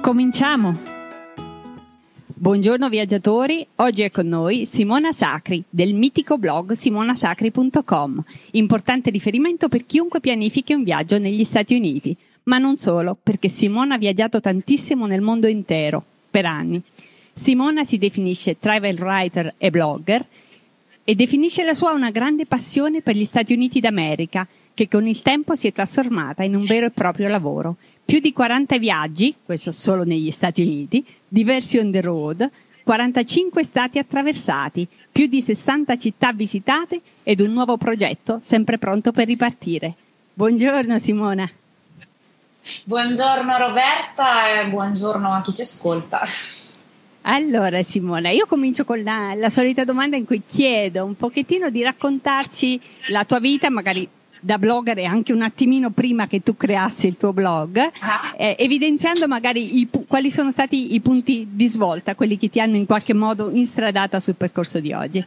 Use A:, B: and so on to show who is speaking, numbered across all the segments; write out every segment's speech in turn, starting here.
A: Cominciamo! Buongiorno viaggiatori, oggi è con noi Simona Sacri del mitico blog simonasacri.com, importante riferimento per chiunque pianifichi un viaggio negli Stati Uniti, ma non solo, perché Simona ha viaggiato tantissimo nel mondo intero, per anni. Simona si definisce travel writer e blogger e definisce la sua una grande passione per gli Stati Uniti d'America, che con il tempo si è trasformata in un vero e proprio lavoro più di 40 viaggi, questo solo negli Stati Uniti, diversi on the road, 45 stati attraversati, più di 60 città visitate ed un nuovo progetto sempre pronto per ripartire. Buongiorno Simona.
B: Buongiorno Roberta e buongiorno a chi ci ascolta.
A: Allora Simona, io comincio con la, la solita domanda in cui chiedo un pochettino di raccontarci la tua vita, magari da blogger e anche un attimino prima che tu creassi il tuo blog, ah. eh, evidenziando magari i, quali sono stati i punti di svolta, quelli che ti hanno in qualche modo instradata sul percorso di oggi.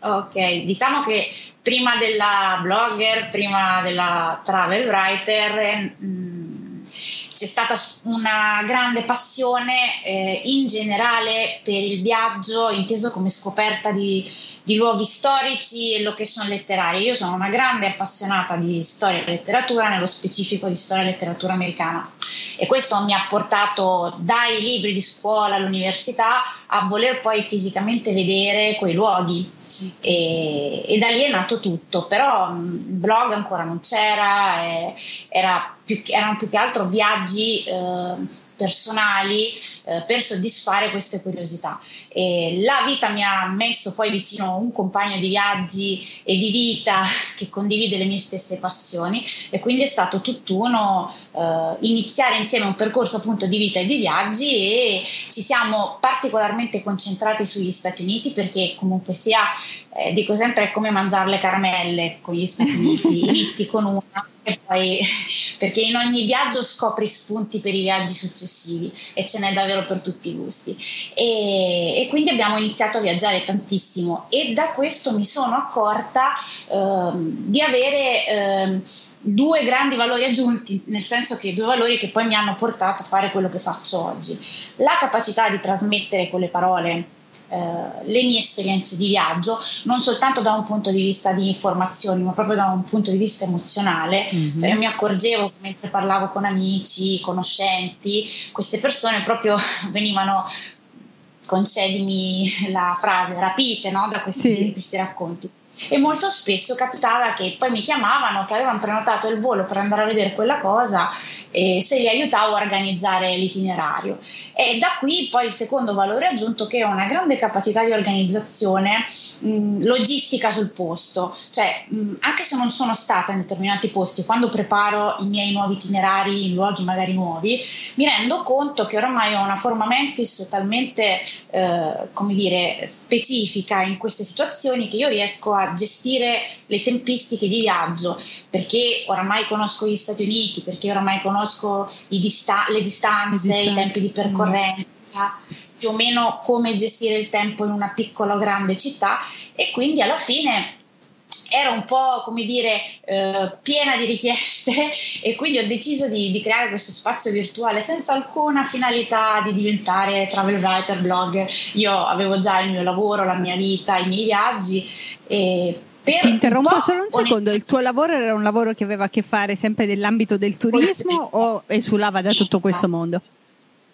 B: Ok, diciamo che prima della blogger, prima della travel writer, mh, mm, c'è stata una grande passione eh, in generale per il viaggio, inteso come scoperta di di luoghi storici e location letterarie. Io sono una grande appassionata di storia e letteratura, nello specifico di storia e letteratura americana. E questo mi ha portato dai libri di scuola all'università a voler poi fisicamente vedere quei luoghi. E, e da lì è nato tutto, però il blog ancora non c'era, eh, era più, erano più che altro viaggi. Eh, personali eh, per soddisfare queste curiosità. E la vita mi ha messo poi vicino un compagno di viaggi e di vita che condivide le mie stesse passioni e quindi è stato tutt'uno eh, iniziare insieme un percorso appunto di vita e di viaggi e ci siamo particolarmente concentrati sugli Stati Uniti perché comunque sia, eh, dico sempre, è come mangiare le caramelle con gli Stati Uniti, inizi con una e poi perché in ogni viaggio scopri spunti per i viaggi successivi e ce n'è davvero per tutti i gusti. E, e quindi abbiamo iniziato a viaggiare tantissimo e da questo mi sono accorta eh, di avere eh, due grandi valori aggiunti nel senso che due valori che poi mi hanno portato a fare quello che faccio oggi. La capacità di trasmettere con le parole eh, le mie esperienze di viaggio, non soltanto da un punto di vista di informazioni, ma proprio da un punto di vista emozionale. Mm-hmm. Cioè, io mi accorgevo mentre parlavo con amici, conoscenti, queste persone proprio venivano concedimi la frase, rapite no? da questi, sì. questi racconti e molto spesso capitava che poi mi chiamavano che avevano prenotato il volo per andare a vedere quella cosa e se li aiutavo a organizzare l'itinerario. E da qui poi il secondo valore aggiunto che ho una grande capacità di organizzazione mh, logistica sul posto, cioè mh, anche se non sono stata in determinati posti, quando preparo i miei nuovi itinerari in luoghi magari nuovi, mi rendo conto che oramai ho una forma mentis talmente eh, come dire specifica in queste situazioni che io riesco a gestire le tempistiche di viaggio perché oramai conosco gli Stati Uniti, perché oramai conosco dista- le, distanze, distanze, i tempi di percorrenza, più o meno come gestire il tempo in una piccola o grande città e quindi alla fine ero un po' come dire eh, piena di richieste e quindi ho deciso di, di, creare questo spazio virtuale senza alcuna finalità di diventare travel writer, blogger. Io avevo già il mio lavoro, la mia vita, i miei viaggi e
A: per Ti interrompo un solo un secondo, il tuo lavoro era un lavoro che aveva a che fare sempre nell'ambito del turismo o esulava da tutto questo mondo?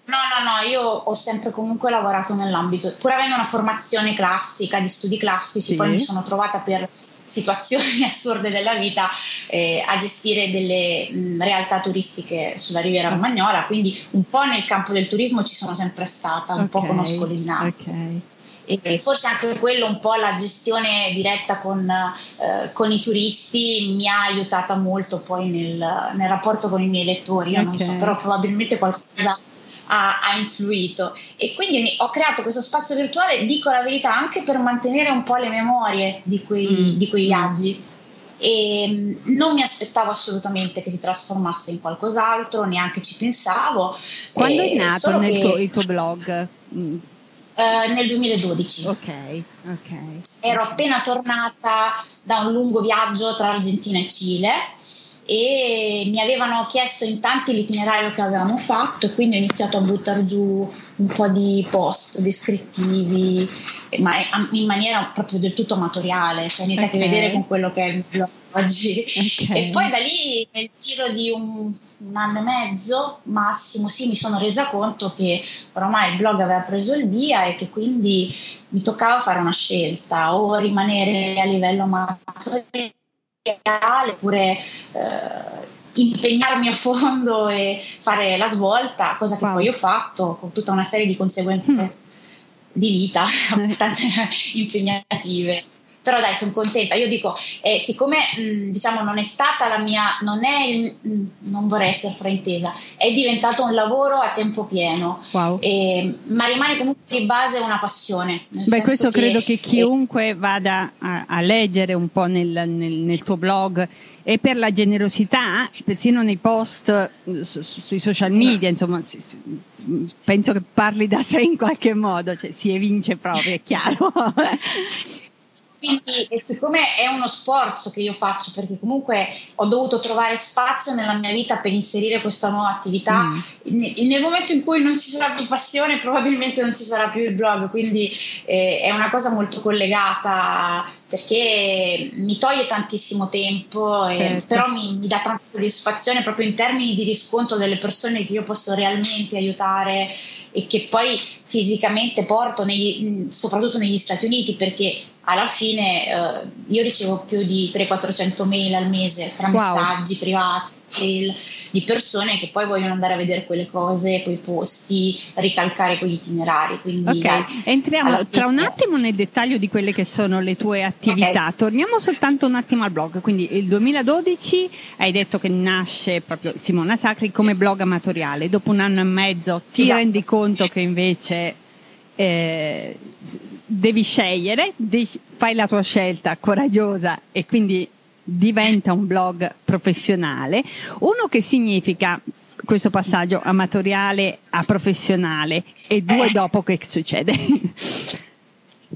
B: No, no, no, io ho sempre comunque lavorato nell'ambito, pur avendo una formazione classica di studi classici, sì. poi mi sono trovata per situazioni assurde della vita eh, a gestire delle mh, realtà turistiche sulla Riviera Romagnola, quindi un po' nel campo del turismo ci sono sempre stata, un okay. po' conosco le dinamiche. Okay e forse anche quello un po' la gestione diretta con, eh, con i turisti mi ha aiutata molto poi nel, nel, rapporto con i miei lettori, io okay. non so, però probabilmente qualcosa ha, ha, influito e quindi ho creato questo spazio virtuale, dico la verità, anche per mantenere un po' le memorie di quei, mm. di quei viaggi e mm, non mi aspettavo assolutamente che si trasformasse in qualcos'altro, neanche ci pensavo.
A: Quando è nato nel tuo, il tuo blog?
B: Uh, nel 2012.
A: Ok, ok.
B: Ero appena tornata da un lungo viaggio tra Argentina e Cile e mi avevano chiesto in tanti l'itinerario che avevamo fatto e quindi ho iniziato a buttare giù un po' di post descrittivi, ma in maniera proprio del tutto amatoriale, cioè niente okay. a che vedere con quello che è il blog oggi. Okay. E poi da lì nel giro di un, un, anno e mezzo massimo sì mi sono resa conto che ormai il blog aveva preso il via e che quindi mi toccava fare una scelta o rimanere a livello amatoriale oppure eh, impegnarmi a fondo e fare la svolta, cosa che wow. poi ho fatto con tutta una serie di conseguenze mm. di vita abbastanza impegnative però dai sono contenta io dico eh, siccome mh, diciamo non è stata la mia non è il, mh, non vorrei essere fraintesa è diventato un lavoro a tempo pieno
A: wow.
B: eh, ma rimane comunque di base una passione
A: beh questo che, credo che chiunque eh, vada a, a, leggere un po' nel, nel, nel tuo blog e per la generosità, persino nei post su, sui social media, insomma, si, si, penso che parli da sé in qualche modo, cioè si evince proprio, è chiaro.
B: Quindi, siccome è uno sforzo che io faccio, perché comunque ho dovuto trovare spazio nella mia vita per inserire questa nuova attività, mm. nel momento in cui non ci sarà più passione, probabilmente non ci sarà più il blog. Quindi eh, è una cosa molto collegata perché mi toglie tantissimo tempo, certo. però mi, mi, dà tanta soddisfazione proprio in termini di riscontro delle persone che io posso realmente aiutare e che poi fisicamente porto negli, soprattutto negli Stati Uniti perché alla fine eh, io ricevo più di 300-400 mail al mese tra wow. messaggi privati mail di persone che poi vogliono andare a vedere quelle cose, quei posti, ricalcare quegli itinerari. Quindi,
A: ok, entriamo tra un attimo nel dettaglio di quelle che sono le tue attività. Okay. Torniamo soltanto un attimo al blog. Quindi il 2012 hai detto che nasce proprio Simona Sacri come blog amatoriale. Dopo un anno e mezzo ti esatto. rendi conto che invece eh, devi scegliere, fai la tua scelta coraggiosa e quindi diventa un blog professionale, uno che significa questo passaggio amatoriale a professionale e due dopo che succede?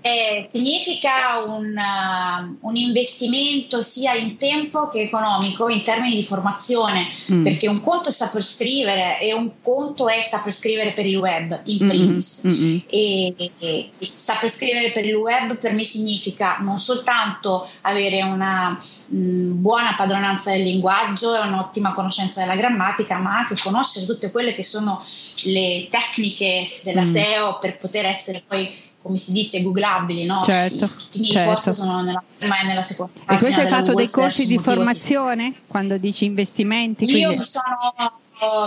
B: Eh, significa un, uh, un, investimento sia in tempo che economico in termini di formazione, mm. perché un conto è saper scrivere e un conto è saper scrivere per il web in primis. Mm-hmm. E, e, e, saper scrivere per il web per me significa non soltanto avere una mh, mm, buona padronanza del linguaggio e un'ottima conoscenza della grammatica, ma anche conoscere tutte quelle che sono le tecniche della mm. SEO per poter essere poi come si dice, googlabili, no?
A: Certo,
B: I, tutti i miei
A: certo.
B: post sono nella prima e nella seconda.
A: E questo hai fatto dei corsi di formazione quando dici investimenti?
B: Io quindi... mi sono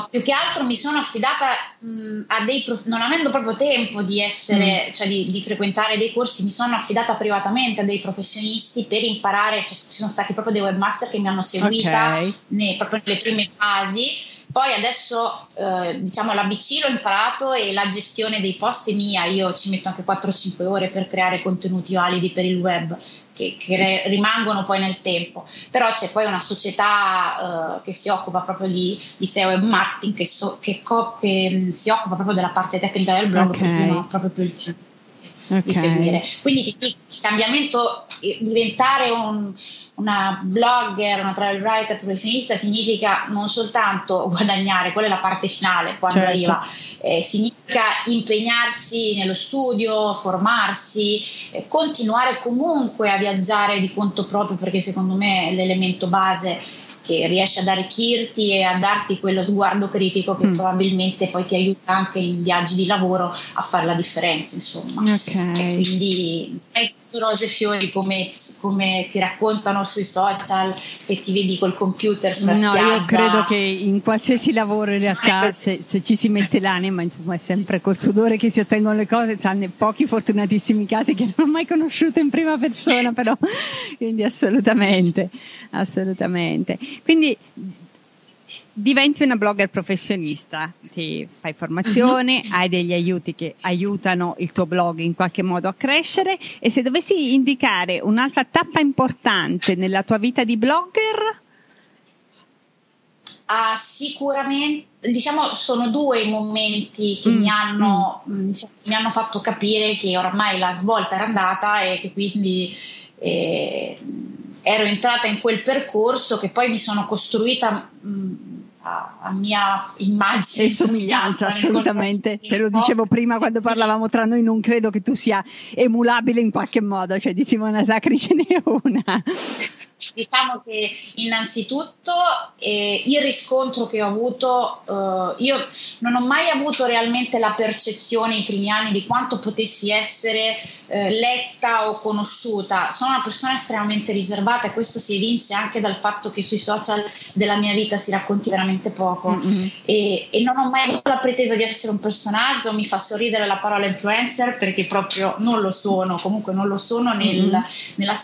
B: più che altro mi sono affidata mh, a dei prof... non avendo proprio tempo di essere, mm. cioè di, di, frequentare dei corsi, mi sono affidata privatamente a dei professionisti per imparare, cioè, ci sono stati proprio dei webmaster che mi hanno seguita okay. ne, proprio nelle prime fasi poi adesso eh, diciamo l'ABC l'ho imparato e la gestione dei post è mia, io ci metto anche 4-5 ore per creare contenuti validi per il web che, che rimangono poi nel tempo, però c'è poi una società eh, che si occupa proprio di, di SEO e marketing che, so, che, co- che, mm, si occupa proprio della parte tecnica del blog okay. perché non ho proprio più il tempo okay. di seguire. Quindi ti dico, il cambiamento, eh, diventare un una blogger, una travel writer professionista significa non soltanto guadagnare, quella è la parte finale quando certo. arriva, eh, significa impegnarsi nello studio, formarsi, eh, continuare comunque a viaggiare di conto proprio perché secondo me è l'elemento base che riesce ad arricchirti e a darti quello sguardo critico che mm. probabilmente poi ti aiuta anche in viaggi di lavoro a fare la differenza, insomma.
A: Okay.
B: quindi è rose e fiori come, come, ti raccontano sui social che ti vedi col computer sulla no, spiaggia.
A: io credo che in qualsiasi lavoro in realtà se, se, ci si mette l'anima insomma è sempre col sudore che si ottengono le cose tranne pochi fortunatissimi casi che non ho mai conosciuto in prima persona però quindi assolutamente assolutamente quindi diventi una blogger professionista, ti fai formazione, uh-huh. hai degli aiuti che aiutano il tuo blog in qualche modo a crescere e se dovessi indicare un'altra tappa importante nella tua vita di blogger?
B: Ah, sicuramente, diciamo, sono due i momenti che mm. mi, hanno, mm. diciamo, mi, hanno, fatto capire che ormai la svolta era andata e che quindi eh, ero entrata in quel percorso che poi mi sono costruita mh, mm, a, a, mia immagine
A: e somiglianza assolutamente. te lo dicevo prima quando parlavamo tra noi non credo che tu sia emulabile in qualche modo cioè di Simona Sacri ce n'è una
B: Diciamo che innanzitutto eh, il riscontro che ho avuto, eh, io non ho mai avuto realmente la percezione i primi anni di quanto potessi essere eh, letta o conosciuta. Sono una persona estremamente riservata e questo si evince anche dal fatto che sui social della mia vita si racconti veramente poco mm-hmm. e, e, non ho mai avuto la pretesa di essere un personaggio, mi fa sorridere la parola influencer perché proprio non lo sono, comunque non lo sono nel, mm-hmm. nella,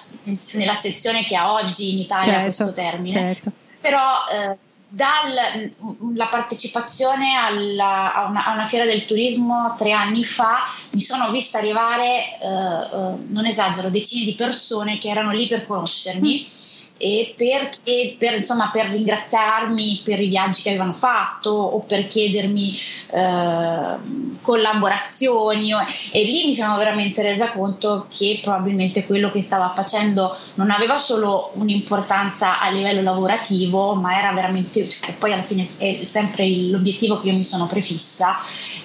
B: nell'accezione che ha oggi oggi in Italia certo, questo termine, certo. però eh, dalla partecipazione alla, a, una, a, una, fiera del turismo tre anni fa mi sono vista arrivare, eh, eh, non esagero, decine di persone che erano lì per conoscermi. E perché, per, insomma, per ringraziarmi per i viaggi che avevano fatto o per chiedermi eh, collaborazioni e lì mi sono veramente resa conto che probabilmente quello che stava facendo non aveva solo un'importanza a livello lavorativo ma era veramente cioè, poi alla fine è sempre l'obiettivo che io mi sono prefissa.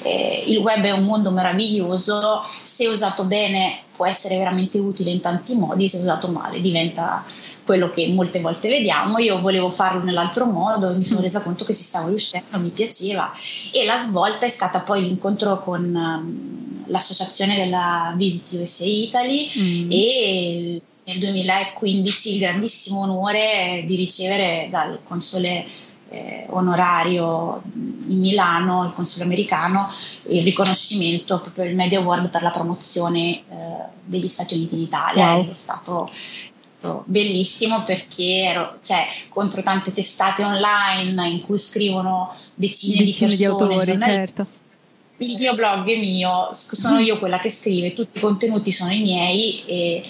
B: Eh, il web è un mondo meraviglioso se usato bene può essere veramente utile in tanti modi se usato male diventa quello che molte volte vediamo. Io volevo farlo nell'altro modo e mi sono mm. resa conto che ci stavo riuscendo, mi piaceva e la svolta è stata poi l'incontro con um, l'associazione della Visit USA Italy mm. e nel 2015 il grandissimo onore di ricevere dal console eh, onorario in Milano, il console americano, il riconoscimento proprio il Media Award per la promozione eh, degli Stati Uniti in Italia. Wow. È stato fatto bellissimo perché ero cioè, contro tante testate online in cui scrivono decine, decine di persone. Di autori, certo. Il mio blog è mio, sono io quella che scrive, tutti i contenuti sono i miei e,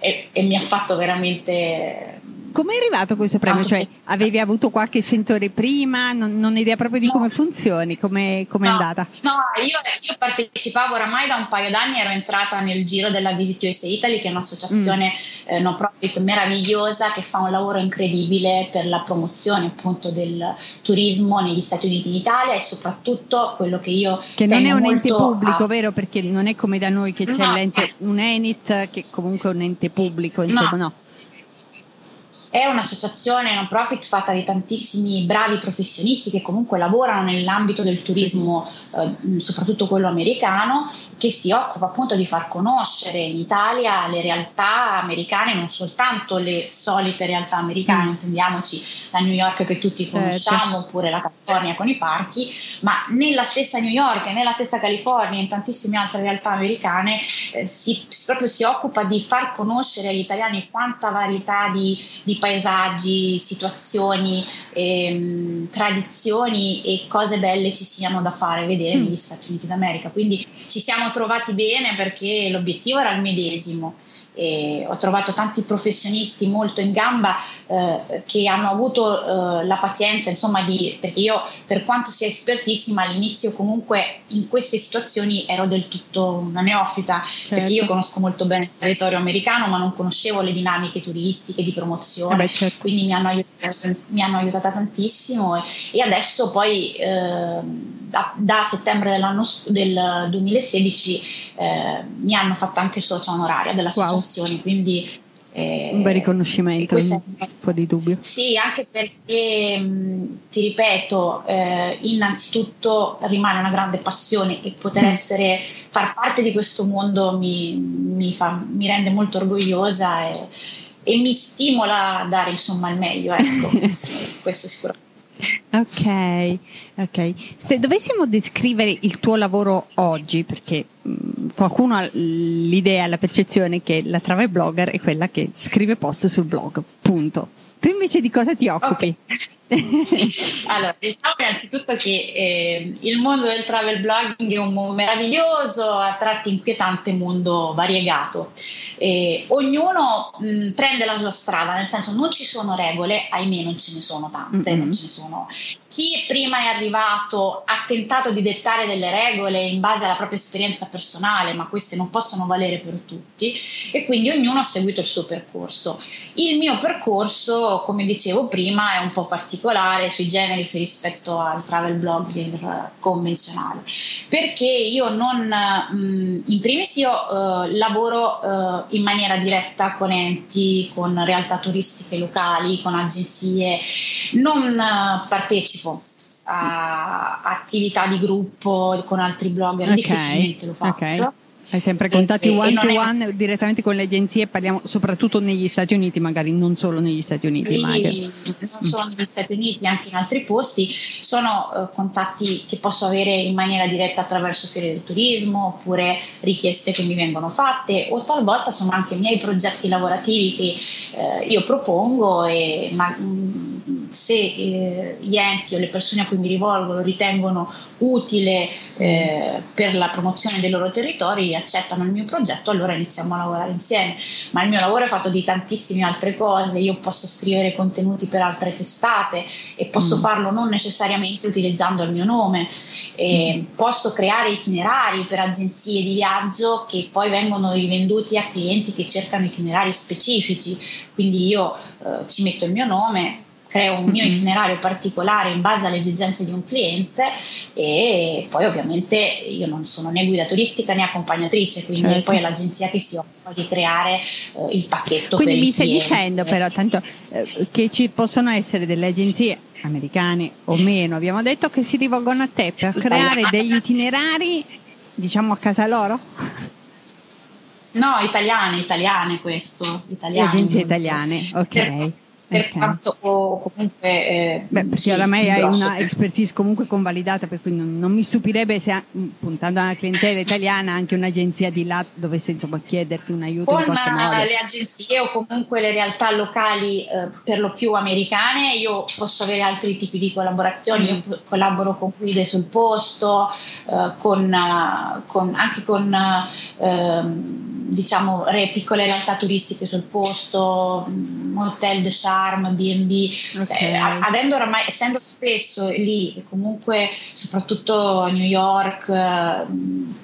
B: e, e mi ha fatto veramente
A: come è arrivato questo premio? Cioè, avevi avuto qualche sentore prima? Non, non hai idea proprio di no. come funzioni? Come no. è andata?
B: No, io, io, partecipavo oramai da un paio d'anni, ero entrata nel giro della Visit USA Italy, che è un'associazione mm. eh, no profit meravigliosa che fa un lavoro incredibile per la promozione appunto del turismo negli Stati Uniti d'Italia e soprattutto quello che io
A: che non è un ente pubblico, a... vero? Perché non è come da noi che c'è no. l'ente, un Enit che comunque è un ente pubblico, insomma, no.
B: È un'associazione non profit fatta di tantissimi bravi professionisti che comunque lavorano nell'ambito del turismo, eh, soprattutto quello americano, che si occupa appunto di far conoscere in Italia le realtà americane, non soltanto le solite realtà americane, mm. intendiamoci la New York che tutti certo. conosciamo, certo. oppure la California con i parchi, ma nella stessa New York e nella stessa California e in tantissime altre realtà americane eh, si, proprio si occupa di far conoscere agli italiani quanta varietà di, di paesaggi, situazioni, ehm, tradizioni e cose belle ci siano da fare vedere mm. negli Stati Uniti d'America. Quindi ci siamo trovati bene perché l'obiettivo era il medesimo e ho trovato tanti professionisti molto in gamba eh, che hanno avuto eh, la pazienza, insomma, di, perché io per quanto sia espertissima all'inizio comunque in queste situazioni ero del tutto una neofita, certo. perché io conosco molto bene il territorio americano ma non conoscevo le dinamiche turistiche di promozione, eh beh, certo. quindi mi hanno, aiutata, mi hanno, aiutata, tantissimo e, e adesso poi eh, da, da, settembre dell'anno, del 2016 eh, mi hanno fatto anche socia onoraria dell'associazione. Wow quindi
A: eh, un bel riconoscimento, è, fuori dubbio.
B: Sì, anche perché mh, ti ripeto, eh, innanzitutto rimane una grande passione e poter mm. essere, far parte di questo mondo mi, mi, fa, mi rende molto orgogliosa e, e, mi stimola a dare insomma il meglio, ecco, questo sicuramente.
A: Ok, ok. Se dovessimo descrivere il tuo lavoro oggi, perché qualcuno ha l'idea, la percezione che la travel blogger è quella che scrive post sul blog, punto. Tu invece di cosa ti occupi?
B: Okay. Allora, diciamo innanzitutto che eh, il mondo del travel blogging è un meraviglioso, a tratti inquietante mondo variegato. Eh, ognuno mh, prende la sua strada, nel senso non ci sono regole, ahimè non ce ne sono tante, mm-hmm. non ce ne sono chi prima è arrivato ha tentato di dettare delle regole in base alla propria esperienza personale, ma queste non possono valere per tutti e quindi ognuno ha seguito il suo percorso. Il mio percorso, come dicevo prima, è un po' particolare sui generis rispetto al travel blog convenzionale, perché io non, mm, in primis io eh, lavoro eh, in maniera diretta con enti, con realtà turistiche locali, con agenzie, non eh, partecipo partecipo a attività di gruppo con altri blogger, okay. difficilmente lo faccio. Okay.
A: Hai sempre contatti one to one direttamente con le agenzie, parliamo soprattutto negli Stati Uniti, magari non solo negli Stati Uniti.
B: Sì, non solo negli Stati Uniti, anche in altri posti. Sono uh, contatti che posso avere in maniera diretta attraverso fiere del turismo oppure richieste che mi vengono fatte o talvolta sono anche miei progetti lavorativi che uh, io propongo e ma, mh, mm, se eh, gli enti o le persone a cui mi rivolgo lo ritengono utile eh, per la promozione dei loro territori, accettano il mio progetto, allora iniziamo a lavorare insieme. Ma il mio lavoro è fatto di tantissime altre cose, io posso scrivere contenuti per altre testate e posso mm. farlo non necessariamente utilizzando il mio nome, mm. posso creare itinerari per agenzie di viaggio che poi vengono rivenduti a clienti che cercano itinerari specifici, quindi io eh, ci metto il mio nome creo un mio itinerario particolare in base alle esigenze di un cliente e poi ovviamente io non sono né guida turistica né accompagnatrice, quindi certo. poi è l'agenzia che si occupa di creare eh, il pacchetto.
A: Quindi mi stai dicendo però tanto eh, che ci possono essere delle agenzie americane o meno, abbiamo detto che si rivolgono a te per creare degli itinerari diciamo a casa loro?
B: No, italiane, italiane questo.
A: Italiane, agenzie italiane, ok
B: per okay. quanto comunque
A: eh, Beh, perché sì, oramai hai una expertise comunque convalidata per cui non, non mi stupirebbe se puntando alla clientela italiana anche un'agenzia di là dovesse insomma chiederti un aiuto
B: con
A: modo.
B: le agenzie o comunque le realtà locali eh, per lo più americane io posso avere altri tipi di collaborazioni mm. io collaboro con guide sul posto eh, con, con, anche con ehm, diciamo re, piccole realtà turistiche sul posto, hotel de charme, B&B, okay. cioè, avendo oramai, essendo spesso lì, comunque soprattutto a New York,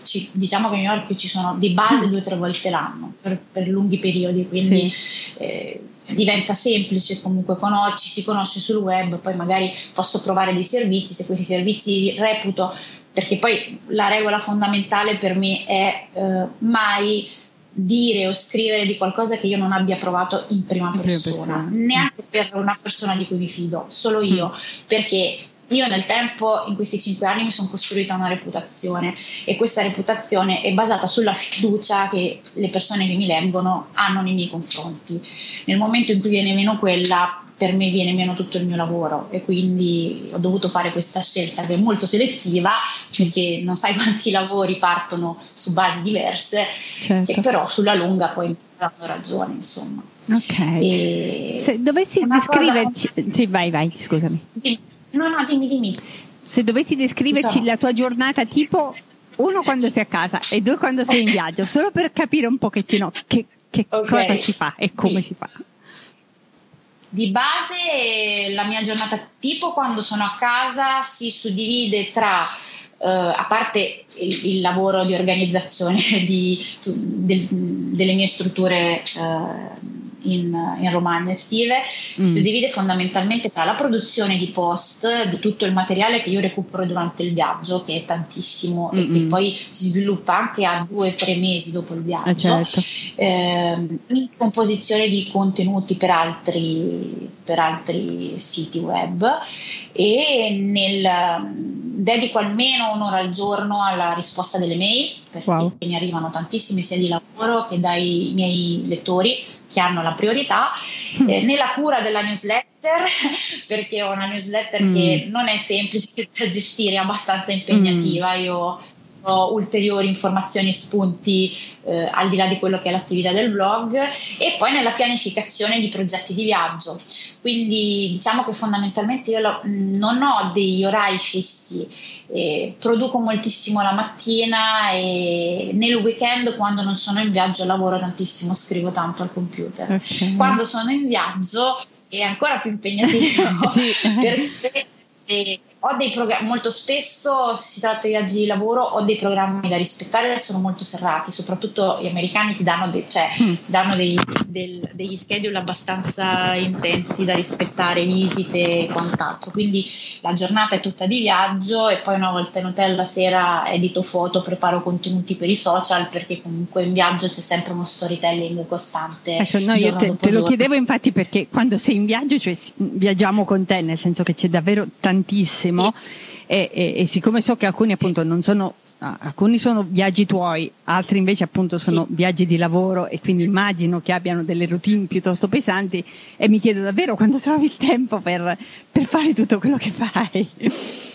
B: ci, diciamo che a New York ci sono di base mm. due o tre volte l'anno per, per lunghi periodi, quindi sì. eh, diventa semplice comunque conosci, si conosce sul web, poi magari posso provare dei servizi, se questi servizi reputo, perché poi la regola fondamentale per me è eh, mai dire o scrivere di qualcosa che io non abbia provato in prima persona, persona. neanche per una persona di cui mi fido, solo io, mm. perché io nel tempo, in questi cinque anni, mi sono costruita una reputazione e questa reputazione è basata sulla fiducia che le persone che mi leggono hanno nei miei confronti. Nel momento in cui viene meno quella, per me viene meno tutto il mio lavoro e quindi ho dovuto fare questa scelta che è molto selettiva perché non sai quanti lavori partono su basi diverse, certo. che però sulla lunga poi hanno ragione, insomma.
A: Ok. E... Se dovessi descriverci... Cosa... Sì, vai, vai, scusami.
B: Dimmi. No, no, dimmi, dimmi.
A: Se dovessi descriverci so. la tua giornata tipo uno quando sei a casa e due quando sei in viaggio, solo per capire un pochettino che, che okay. cosa si fa e come sì. si fa.
B: Di base la mia giornata tipo quando sono a casa si suddivide tra Uh, a parte il, il, lavoro di organizzazione di, del, delle mie strutture uh, in, in Romagna estive, mm. si divide fondamentalmente tra la produzione di post, di tutto il materiale che io recupero durante il viaggio, che è tantissimo Mm-mm. e che poi si sviluppa anche a due o tre mesi dopo il viaggio, eh certo. eh, composizione di contenuti per altri, per altri siti web e nel dedico almeno un'ora al giorno alla risposta delle mail perché wow. mi arrivano tantissime sia di lavoro che dai miei lettori che hanno la priorità, mm. eh, nella cura della newsletter, perché ho una newsletter mm. che non è semplice da gestire, è abbastanza impegnativa. Mm. Io ulteriori informazioni e spunti eh, al di là di quello che è l'attività del blog e poi nella pianificazione di progetti di viaggio. Quindi diciamo che fondamentalmente io lo, non ho degli orari fissi, eh, produco moltissimo la mattina e nel weekend quando non sono in viaggio lavoro tantissimo, scrivo tanto al computer. Okay. Quando sono in viaggio è ancora più impegnativo sì. perché e ho dei programmi, molto spesso si tratta di viaggi di lavoro, ho dei programmi da rispettare, sono molto serrati, soprattutto gli americani ti danno, de, cioè, mm. ti danno dei, del, degli schedule abbastanza intensi da rispettare, visite e quant'altro, quindi la giornata è tutta di viaggio e poi una volta in hotel la sera edito foto, preparo contenuti per i social perché comunque in viaggio c'è sempre uno storytelling costante.
A: Ecco, no, io te, te lo chiedevo infatti perché quando sei in viaggio, cioè viaggiamo con te, nel senso che c'è davvero tantissimo sì. e, e, e siccome so che alcuni appunto non sono alcuni sono viaggi tuoi, altri invece appunto sono sì. viaggi di lavoro e quindi immagino che abbiano delle routine piuttosto pesanti e mi chiedo davvero quando trovi il tempo per, per fare tutto quello che fai.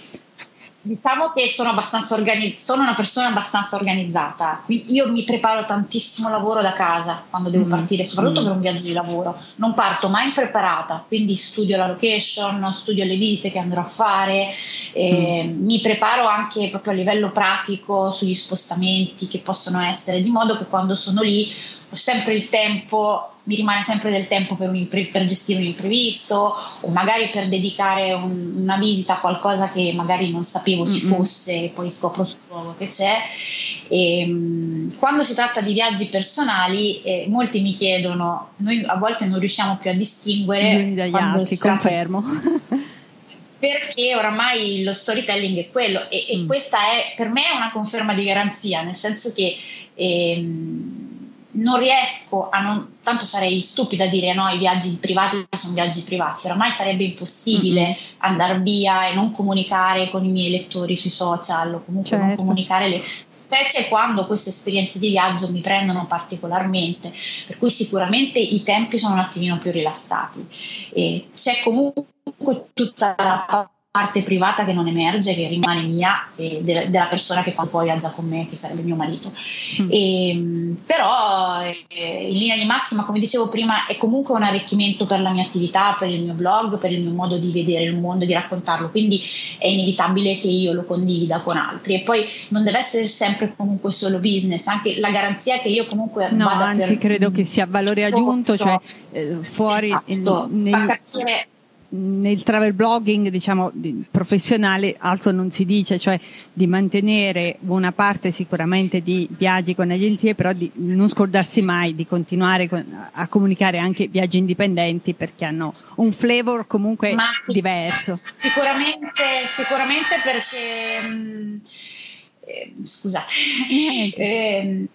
B: Diciamo che sono, abbastanza organi- sono una persona abbastanza organizzata, quindi io mi preparo tantissimo lavoro da casa quando devo mm. partire, soprattutto mm. per un viaggio di lavoro. Non parto mai impreparata, quindi studio la location, studio le visite che andrò a fare, eh, mm. mi preparo anche proprio a livello pratico sugli spostamenti che possono essere, di modo che quando sono lì ho sempre il tempo mi rimane sempre del tempo per, impre- per gestire un imprevisto o magari per dedicare un, una visita a qualcosa che magari non sapevo ci mm-hmm. fosse e poi scopro luogo che c'è. E, um, quando si tratta di viaggi personali, eh, molti mi chiedono, noi a volte non riusciamo più a distinguere.
A: Dagli altri, confermo.
B: perché oramai lo storytelling è quello e, e mm. questa è per me una conferma di garanzia, nel senso che ehm, non riesco a non, tanto sarei stupida a dire no, i viaggi privati sono viaggi privati, oramai sarebbe impossibile mm-hmm. andare via e non comunicare con i miei lettori sui social o comunque certo. non comunicare le specie quando queste esperienze di viaggio mi prendono particolarmente, per cui sicuramente i tempi sono un attimino più rilassati e c'è comunque tutta la parte privata che non emerge, che rimane mia e de- della persona che poi viaggia con me, che sarebbe mio marito. Mm. E, ehm, però eh, in linea di massima, come dicevo prima, è comunque un arricchimento per la mia attività, per il mio blog, per il mio modo di vedere il mondo, di raccontarlo, quindi è inevitabile che io lo condivida con altri. E poi non deve essere sempre comunque solo business, anche la garanzia che io comunque...
A: No, anzi credo che sia valore aggiunto, cioè eh, fuori...
B: Esatto,
A: il, nei... capire nel travel blogging diciamo professionale altro non si dice, cioè di mantenere una parte sicuramente di viaggi con agenzie, però di non scordarsi mai di continuare a comunicare anche viaggi indipendenti perché hanno un flavor comunque Ma diverso.
B: Sicuramente, sicuramente perché mh, mm, eh, scusate, eh,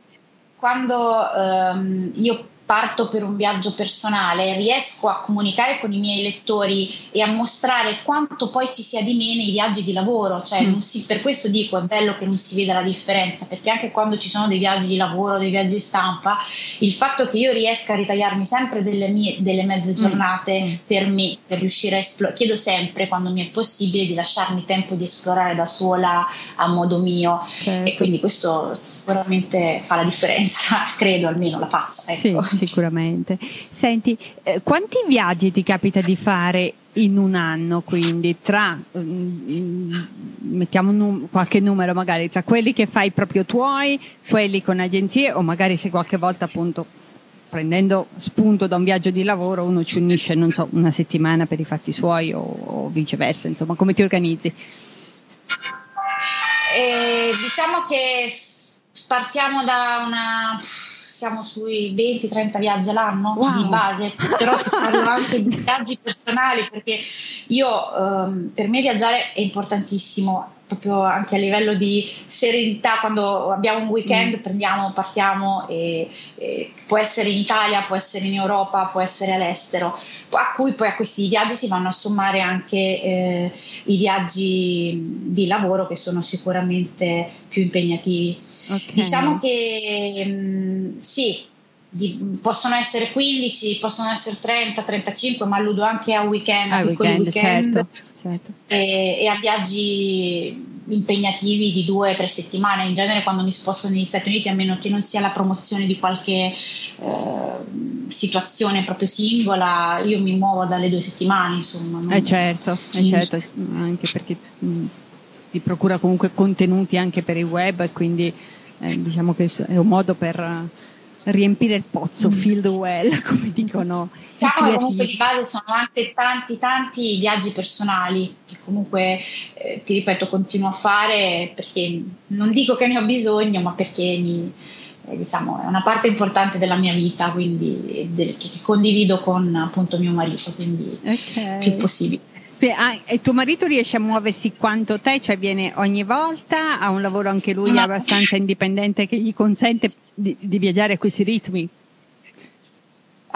B: quando ehm, io parto per un viaggio personale, riesco a comunicare con i miei lettori e a mostrare quanto poi ci sia di me nei viaggi di lavoro, cioè mm. si, per questo dico è bello che non si veda la differenza, perché anche quando ci sono dei viaggi di lavoro, dei viaggi stampa, il fatto che io riesca a ritagliarmi sempre delle, mie, delle mezze mm. giornate mm. per me, per riuscire a esplorare, chiedo sempre quando mi è possibile di lasciarmi tempo di esplorare da sola a modo mio certo. e quindi questo sicuramente fa la differenza, credo almeno la faccia. Ecco.
A: Sì sicuramente. Senti, eh, quanti viaggi ti capita di fare in un anno, quindi tra, mm, mettiamo num- qualche numero magari, tra quelli che fai proprio tuoi, quelli con agenzie o magari se qualche volta appunto prendendo spunto da un viaggio di lavoro uno ci unisce, non so, una settimana per i fatti suoi o, o viceversa, insomma, come ti organizzi?
B: Eh, diciamo che partiamo da una siamo sui 20-30 viaggi all'anno wow. di base, però ti parlo anche di viaggi personali perché io um, per me viaggiare è importantissimo proprio anche a livello di serenità quando abbiamo un weekend mm. prendiamo, partiamo e, e, può essere in Italia, può essere in Europa, può essere all'estero, a cui poi a questi viaggi si vanno a sommare anche eh, i viaggi di lavoro che sono sicuramente più impegnativi. Okay. Diciamo che mh, sì, di, possono essere 15, possono essere 30, 35, ma alludo anche a weekend, a, piccoli weekend, weekend certo, certo. E, e, a viaggi impegnativi di due o tre settimane. In genere quando mi sposto negli Stati Uniti, a meno che non sia la promozione di qualche eh, situazione proprio singola, io mi muovo dalle due settimane, insomma. Non...
A: Eh certo, eh certo, anche perché mh, ti procura comunque contenuti anche per il web e quindi eh, diciamo che è un modo per riempire il pozzo, mm. fill the well, come dicono.
B: Diciamo che comunque di base sono anche tanti, tanti viaggi personali che comunque, eh, ti ripeto, continuo a fare perché non dico che ne ho bisogno, ma perché mi, eh, diciamo, è una parte importante della mia vita, quindi del, che, che, condivido con appunto mio marito, quindi okay. più possibile.
A: Ah, e tuo marito riesce a muoversi quanto te, cioè viene ogni volta, ha un lavoro anche lui no. abbastanza indipendente che gli consente di, di viaggiare a questi ritmi?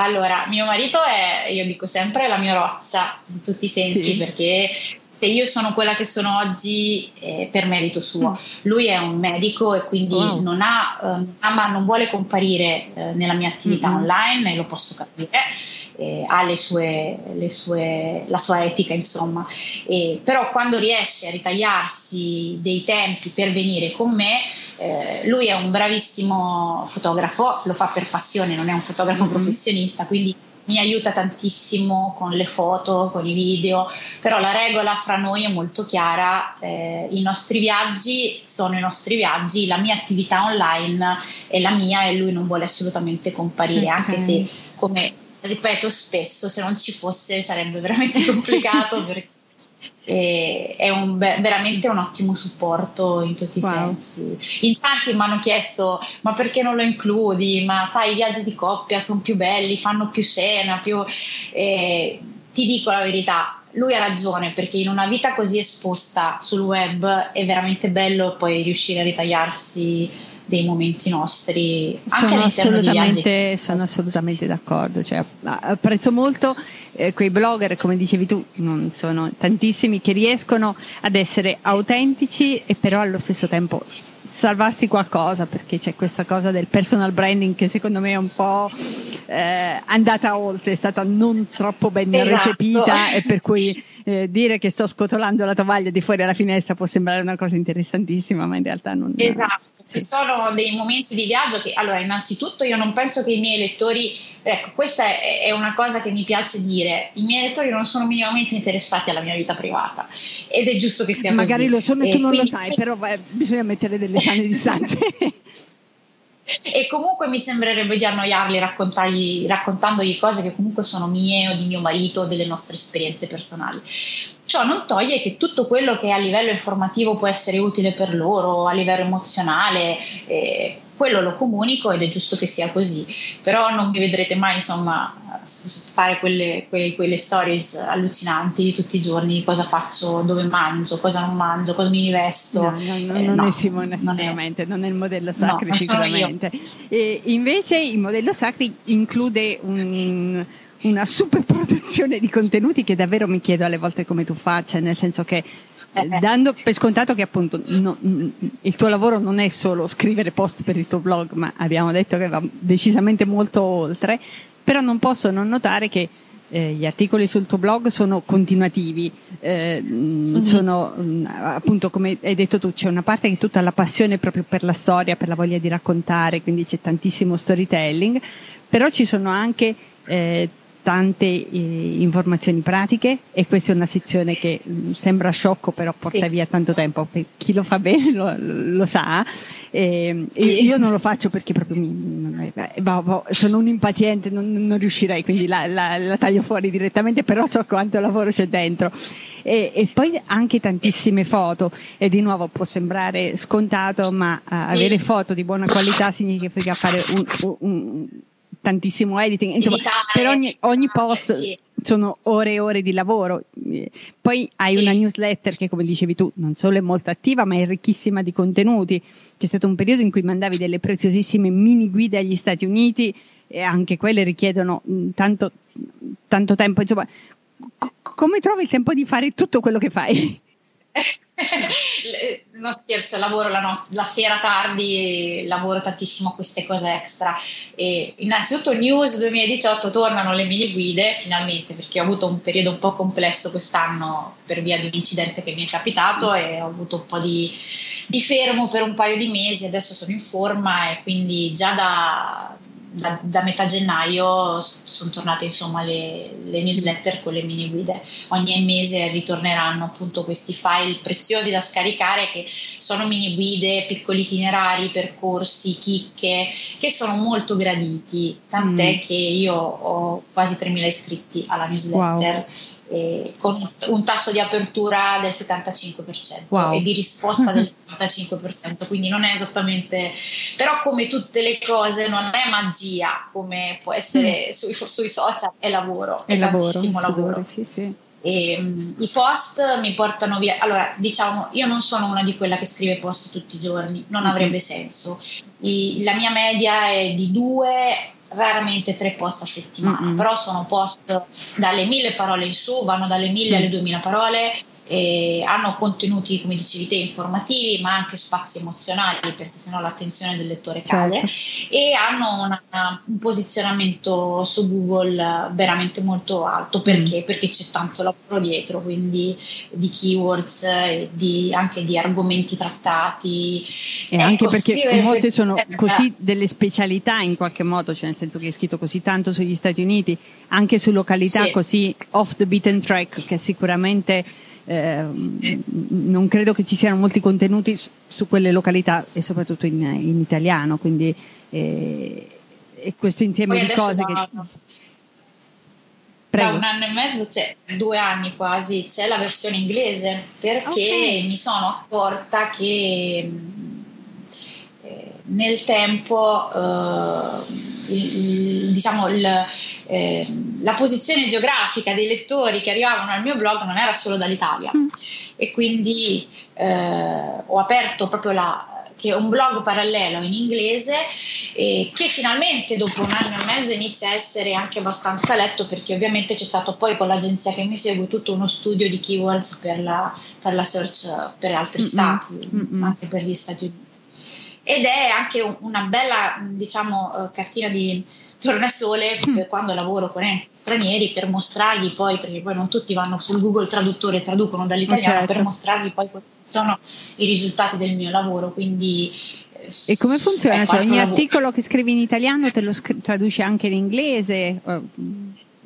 B: Allora, mio marito è, io dico sempre, la mia roccia in tutti i sensi sì. perché se io sono quella che sono oggi è per merito suo. Mm. Lui è un medico e quindi wow. non, ha, eh, ama, non vuole comparire eh, nella mia attività mm-hmm. online e lo posso capire, eh, ha le sue, le sue, la sua etica insomma, e, però quando riesce a ritagliarsi dei tempi per venire con me, eh, lui è un bravissimo fotografo, lo fa per passione, non è un fotografo mm-hmm. professionista, quindi mi aiuta tantissimo con le foto, con i video, però la regola fra noi è molto chiara, eh, i nostri viaggi sono i nostri viaggi, la mia attività online è la mia e lui non vuole assolutamente comparire, okay. anche se come ripeto spesso, se non ci fosse sarebbe veramente complicato perché e è un, veramente un ottimo supporto in tutti wow. i sensi. In tanti mi hanno chiesto: ma perché non lo includi? Ma sai, i viaggi di coppia sono più belli, fanno più scena, più. Eh, ti dico la verità, lui ha ragione perché in una vita così esposta sul web è veramente bello poi riuscire a ritagliarsi dei momenti nostri anche sono
A: assolutamente, sono assolutamente d'accordo cioè, apprezzo molto eh, quei blogger come dicevi tu non sono tantissimi che riescono ad essere autentici e però allo stesso tempo salvarsi qualcosa perché c'è questa cosa del personal branding che secondo me è un po' eh, andata oltre, è stata non troppo ben esatto. recepita e per cui eh, dire che sto scotolando la tovaglia di fuori alla finestra può sembrare una cosa interessantissima ma in realtà non
B: è. Esatto, ci sono dei momenti di viaggio che allora innanzitutto io non penso che i miei lettori ecco questa è, è una cosa che mi piace dire i miei lettori non sono minimamente interessati alla mia vita privata ed è giusto che sia
A: magari
B: così.
A: lo sono e tu non quindi... lo sai però beh, bisogna mettere delle sane distanze
B: e comunque mi sembrerebbe di annoiarli raccontandogli cose che comunque sono mie o di mio marito o delle nostre esperienze personali. Ciò non toglie che tutto quello che a livello informativo può essere utile per loro, a livello emozionale, eh, quello lo comunico ed è giusto che sia così, però non mi vedrete mai insomma fare quelle, quelle, quelle stories allucinanti di tutti i giorni, cosa faccio, dove mangio, cosa non mangio, cosa mi vesto.
A: No, no, no, eh, non no, è Simone sicuramente, non è, non è il modello Sacri sicuramente. E invece il modello Sacri include un una super produzione di contenuti che davvero mi chiedo alle volte come tu faccia, nel senso che eh, dando per scontato che appunto no, il tuo lavoro non è solo scrivere post per il tuo blog, ma abbiamo detto che va decisamente molto oltre, però non posso non notare che eh, gli articoli sul tuo blog sono continuativi, eh, mm-hmm. sono mm, appunto come hai detto tu, c'è una parte che è tutta la passione proprio per la storia, per la voglia di raccontare, quindi c'è tantissimo storytelling, però ci sono anche eh, tante eh, informazioni pratiche e questa è una sezione che mm, sembra sciocco però porta sì. via tanto tempo chi lo fa bene lo, lo sa e, sì. io non lo faccio perché proprio mi, boh, sono un impaziente non, non riuscirei quindi la, la, la, taglio fuori direttamente però so quanto lavoro c'è dentro e, e, poi anche tantissime foto e di nuovo può sembrare scontato ma uh, avere foto di buona qualità significa fare un, un tantissimo editing, insomma, per ogni, ogni post sì. sono ore e ore di lavoro. Poi hai sì. una newsletter che, come dicevi tu, non solo è molto attiva, ma è ricchissima di contenuti. C'è stato un periodo in cui mandavi delle preziosissime mini guide agli Stati Uniti e anche quelle richiedono tanto, tanto tempo. Insomma, c- come trovi il tempo di fare tutto quello che fai?
B: non scherzo, lavoro la, not- la, sera tardi, lavoro tantissimo queste cose extra. E innanzitutto News 2018 tornano le mini guide finalmente perché ho avuto un periodo un po' complesso quest'anno per via di un incidente che mi è capitato e ho avuto un po' di, di fermo per un paio di mesi, adesso sono in forma e quindi già da, da, da, metà gennaio sono tornate insomma le, le, newsletter con le mini guide. Ogni mese ritorneranno appunto questi file preziosi da scaricare che sono mini guide, piccoli itinerari, percorsi, chicche che sono molto graditi. Tant'è mm. che io ho quasi 3.000 iscritti alla newsletter. Wow eh, con un tasso di apertura del 75% wow. e di risposta del 75%, quindi non è esattamente, però come tutte le cose non è magia come può essere mm. sui, sui, social, è lavoro, è, è lavoro, tantissimo lavoro.
A: Sì, sì.
B: E, um, I post mi portano via. Allora, diciamo, io non sono una di quella che scrive post tutti i giorni, non mm-hmm. avrebbe senso. I, la mia media è di due raramente tre post a settimana, mm-hmm. però sono post dalle mille parole in su, vanno dalle mille alle duemila parole eh, hanno contenuti, come dicevi te, informativi, ma anche spazi emozionali, perché sennò l'attenzione del lettore cade, certo. e hanno una, un posizionamento su Google veramente molto alto, perché? Mm. Perché c'è tanto lavoro dietro, quindi di keywords, di, anche di argomenti trattati.
A: E ecco, anche perché molte sono così delle specialità in qualche modo, cioè nel senso che è scritto così tanto sugli Stati Uniti, anche su località sì. così off the beaten track, che sicuramente eh, non credo che ci siano molti contenuti su quelle località e soprattutto in, in italiano, quindi eh, e questo insieme Poi di cose da, che...
B: Prego. Da un anno e mezzo, cioè due anni quasi, c'è la versione inglese perché okay. mi sono accorta che eh, nel tempo eh, il, diciamo, il, eh, la posizione geografica dei lettori che arrivavano al mio blog non era solo dall'Italia mm. e quindi eh, ho aperto proprio la, che è un blog parallelo in inglese eh, che finalmente dopo un anno e mezzo inizia a essere anche abbastanza letto perché ovviamente c'è stato poi con l'agenzia che mi segue tutto uno studio di keywords per la, per la search per altri mm-hmm. stati, mm-hmm. anche per gli Stati Uniti ed è anche una bella diciamo uh, cartina di tornasole mm. per quando lavoro con enti stranieri per mostrargli poi perché poi non tutti vanno sul Google traduttore e traducono dall'italiano certo. per mostrargli poi quali sono i risultati del mio lavoro quindi
A: eh, e come funziona? Cioè, ogni lavoro. articolo che scrivi in italiano te lo scri- traduci anche in inglese? Oh,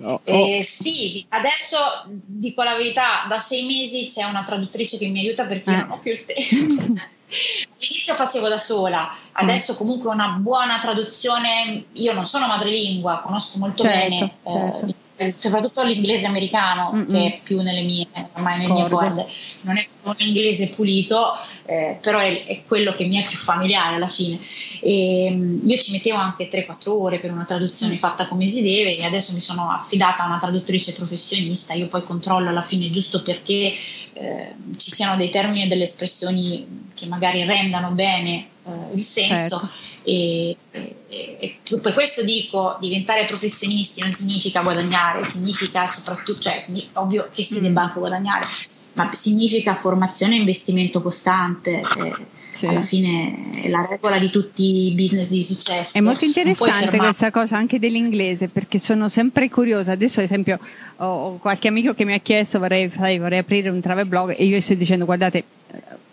B: oh. Eh, sì, adesso dico la verità, da sei mesi c'è una traduttrice che mi aiuta perché eh. non ho più il tempo. All'inizio facevo da sola, adesso comunque una buona traduzione, io non sono madrelingua, conosco molto certo, bene certo. Eh, eh, soprattutto l'inglese americano Mm-mm. che è più nelle mie, ormai nel mio corde, non è un inglese pulito, eh, però è, è, quello che mi è più familiare alla fine. E, ehm, io ci mettevo anche 3-4 ore per una traduzione mm. fatta come si deve e adesso mi sono affidata a una traduttrice professionista, io poi controllo alla fine giusto perché eh, ci siano dei termini e delle espressioni che magari rendano bene eh, il senso certo. e, e, e, per questo dico diventare professionisti non significa guadagnare, significa soprattutto, cioè ovvio che si mm. debba anche guadagnare, ma significa formazione e investimento costante. Eh, sì. alla fine è la regola di tutti i business di successo.
A: È molto interessante questa cosa anche dell'inglese perché sono sempre curiosa. Adesso, ad esempio, ho qualche amico che mi ha chiesto vorrei, vorrei aprire un travel blog e io sto dicendo guardate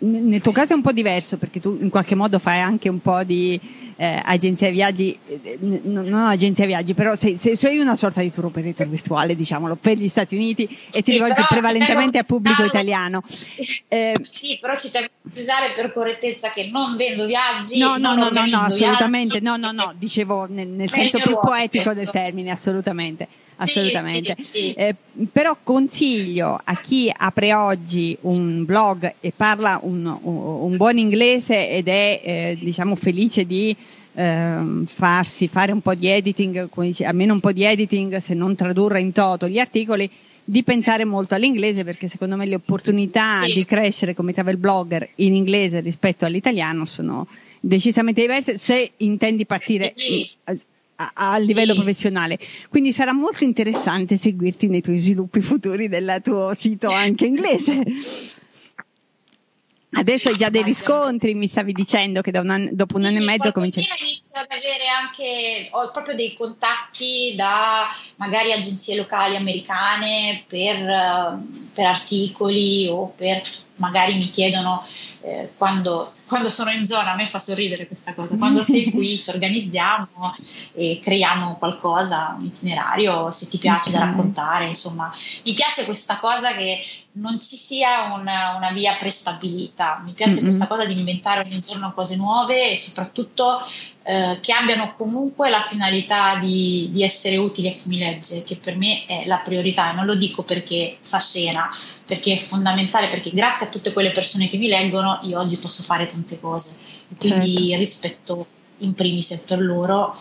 A: nel tuo caso è un po' diverso perché tu in qualche modo fai anche un po' di eh, agenzia viaggi, eh, non agenzia viaggi, però sei, sei, sei, una sorta di tour operator virtuale, diciamolo, per gli Stati Uniti sì, e ti rivolgi prevalentemente a pubblico italiano.
B: Eh, sì, però ci devo precisare per correttezza che non vendo viaggi.
A: No, no, no, no, no, assolutamente, viaggi. no, no, no, dicevo nel, nel senso più poetico questo. del termine, assolutamente assolutamente. Sì, sì. Eh, però consiglio a chi apre oggi un blog e parla un, un, buon inglese ed è eh, diciamo felice di eh, farsi fare un po' di editing, dice, almeno un po' di editing, se non tradurre in toto gli articoli, di pensare molto all'inglese perché secondo me le opportunità sì. di crescere come travel blogger in inglese rispetto all'italiano sono decisamente diverse se intendi partire a, a livello sì. professionale. Quindi sarà molto interessante seguirti nei tuoi sviluppi futuri del tuo sito anche inglese. Adesso hai già dei riscontri, mi stavi dicendo che un anno, dopo un anno e mezzo cominci.
B: inizio ad avere anche, ho proprio dei contatti da magari agenzie locali americane per, per articoli o per magari mi chiedono eh, quando, quando, sono in zona, a me fa sorridere questa cosa, quando sei qui ci organizziamo e creiamo qualcosa, un itinerario, se ti piace okay. da raccontare, insomma, mi piace questa cosa che non ci sia una, una via prestabilita, mi piace mm-hmm. questa cosa di inventare ogni giorno cose nuove e soprattutto eh, che abbiano comunque la finalità di, di, essere utili a chi mi legge, che per me è la priorità e non lo dico perché fa scena, perché è fondamentale, perché grazie a tutte quelle persone che mi leggono io oggi posso fare tante cose quindi certo. rispetto in primis per loro.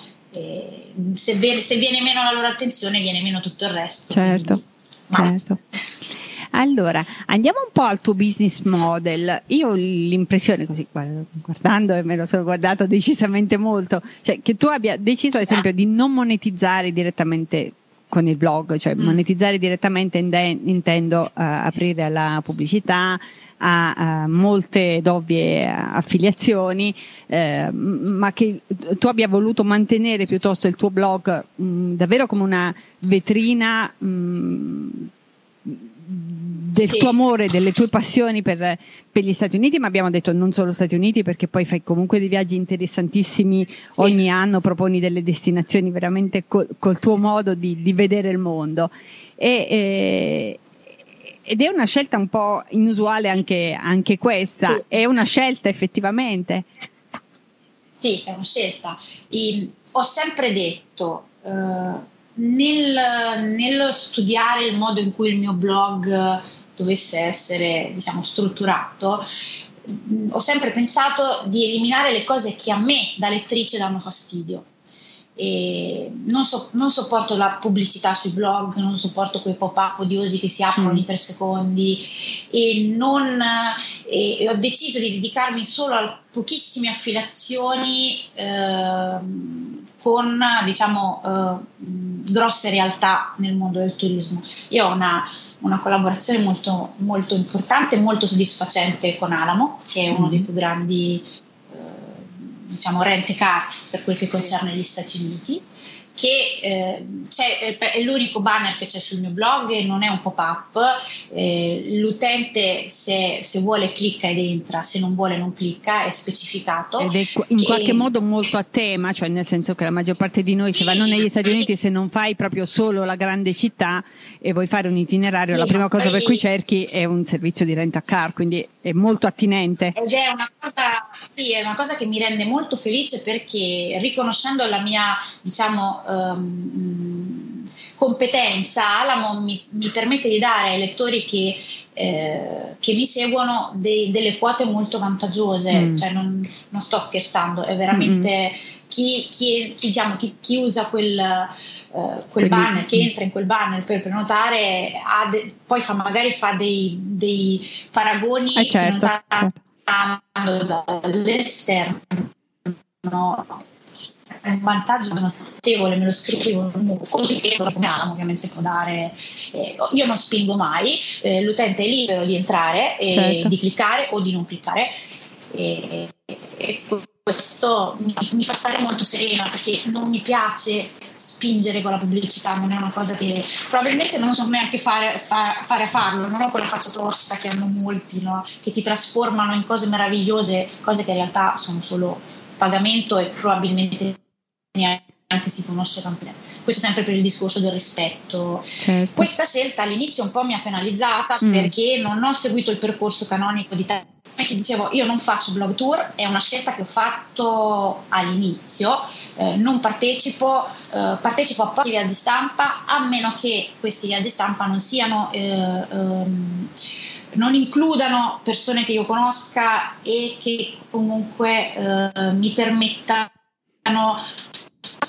B: Se viene, se, viene, meno la loro attenzione viene meno tutto il resto.
A: Certo, quindi, certo. Allora, andiamo un po' al tuo business model. Io ho l'impressione, così guardando e me lo sono guardato decisamente molto, cioè che tu abbia deciso ad esempio di non monetizzare direttamente con il blog, cioè mm. monetizzare direttamente intendo uh, aprire alla pubblicità, a, a molte ed ovvie affiliazioni, eh, ma che tu abbia voluto mantenere piuttosto il tuo blog mh, davvero come una vetrina mh, del sì. tuo amore, delle tue passioni per, per, gli Stati Uniti, ma abbiamo detto non solo Stati Uniti perché poi fai comunque dei viaggi interessantissimi sì. ogni anno, proponi delle destinazioni veramente col, col tuo modo di, di, vedere il mondo. E, e, ed è una scelta un po' inusuale anche, anche questa, sì. è una scelta effettivamente.
B: Sì, è una scelta. E ho sempre detto... Uh, nel, nello studiare il modo in cui il mio blog dovesse essere diciamo, strutturato, ho sempre pensato di eliminare le cose che a me da lettrice danno fastidio. Non, so, non, sopporto la pubblicità sui blog, non sopporto quei pop-up odiosi che si aprono mm. ogni tre secondi e, non, e, ho deciso di dedicarmi solo a pochissime affiliazioni eh, con diciamo eh, grosse realtà nel mondo del turismo. Io ho una, una collaborazione molto, molto importante e molto soddisfacente con Alamo, che è uno mm. dei più grandi eh, diciamo, rent car per quel che concerne gli Stati Uniti che eh, è l'unico banner che c'è sul mio blog e non è un pop-up, eh, l'utente se, se, vuole clicca ed entra, se non vuole non clicca, è specificato.
A: Ed è in qualche modo molto a tema, cioè nel senso che la maggior parte di noi sì, se vanno negli Stati Uniti se non fai proprio solo la grande città e vuoi fare un itinerario, sì, la prima cosa per cui cerchi è un servizio di rent a car, quindi è molto attinente.
B: Ed è una cosa, sì, è una cosa che mi rende molto felice perché riconoscendo la mia, diciamo, um, competenza, Alamo mi, mi, permette di dare ai lettori che, eh, che mi seguono dei, delle quote molto vantaggiose, mm. cioè non, non, sto scherzando, è veramente mm. chi, chi, diciamo, chi, chi, usa quel, uh, quel banner, che entra in quel banner per prenotare, de, poi fa, magari fa dei, dei paragoni
A: eh certo,
B: certo. dall'esterno. No, un vantaggio notevole, me lo scrivo così ovviamente può dare, eh, io non spingo mai, eh, l'utente è libero di entrare e certo. di cliccare o di non cliccare e, e questo mi, mi, fa stare molto serena perché non mi piace spingere con la pubblicità, non è una cosa che probabilmente non so neanche fare, fare, fare a farlo, non ho quella faccia tosta che hanno molti, no? che ti trasformano in cose meravigliose, cose che in realtà sono solo pagamento e probabilmente neanche si conosce tanto bene. Questo sempre per il discorso del rispetto. Certo. Questa scelta all'inizio un po' mi ha penalizzata mm. perché non ho seguito il percorso canonico di te. Ti dicevo, io non faccio blog tour, è una scelta che ho fatto all'inizio, eh, non partecipo, eh, partecipo a pochi viaggi stampa, a meno che questi viaggi stampa non siano, eh, ehm, non includano persone che io conosca e che comunque eh, mi permettano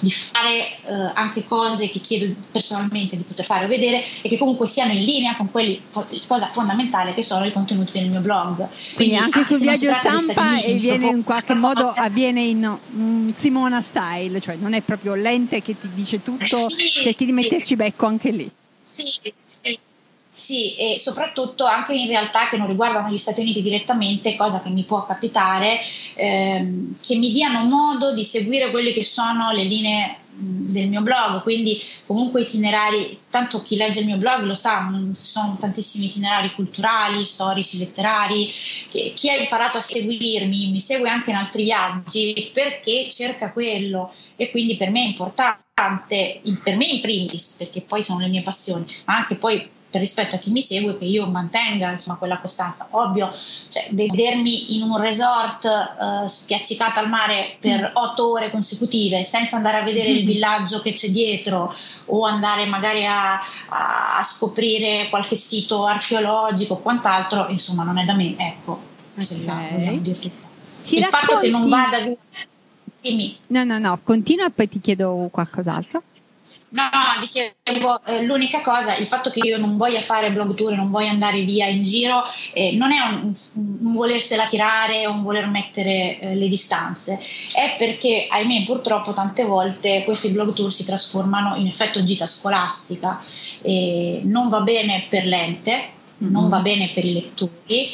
B: di fare eh, anche cose che chiedo personalmente di poter fare o vedere e che comunque siano in linea con quelli, cosa fondamentale che sono i contenuti del mio blog.
A: Quindi, Quindi anche sul viaggio stampa e viene in qualche modo avviene in um, Simona style, cioè non è proprio l'ente che ti dice tutto, sì, cerchi di metterci becco anche lì.
B: Sì, sì Sì, e soprattutto anche in realtà che non riguardano gli Stati Uniti direttamente, cosa che mi può capitare, ehm, che mi diano modo di seguire quelle che sono le linee del mio blog, quindi comunque itinerari, tanto chi legge il mio blog lo sa, sono tantissimi itinerari culturali, storici, letterari, che, chi ha imparato a seguirmi mi segue anche in altri viaggi perché cerca quello. E quindi per me è importante, per me in primis, perché poi sono le mie passioni, ma anche poi rispetto a chi mi segue che io mantenga insomma, quella costanza. Ovvio, cioè, vedermi in un resort uh, spiaccicata al mare per mm. otto ore consecutive senza andare a vedere il villaggio che c'è dietro o andare magari a, a, a scoprire qualche sito archeologico o quant'altro, insomma, non è da me. Ecco, okay. il
A: racconti?
B: fatto che non vada via. Dimmi.
A: No, no, no, continua e poi ti chiedo qualcos'altro.
B: No, dicevo, eh, l'unica cosa, il fatto che io non voglia fare blog tour, non voglia andare via in giro, eh, non è un, un, volersela tirare o un voler mettere eh, le distanze, è perché, ahimè, purtroppo tante volte questi blog tour si trasformano in effetto gita scolastica non va bene per l'ente, mm-hmm. non va bene per i lettori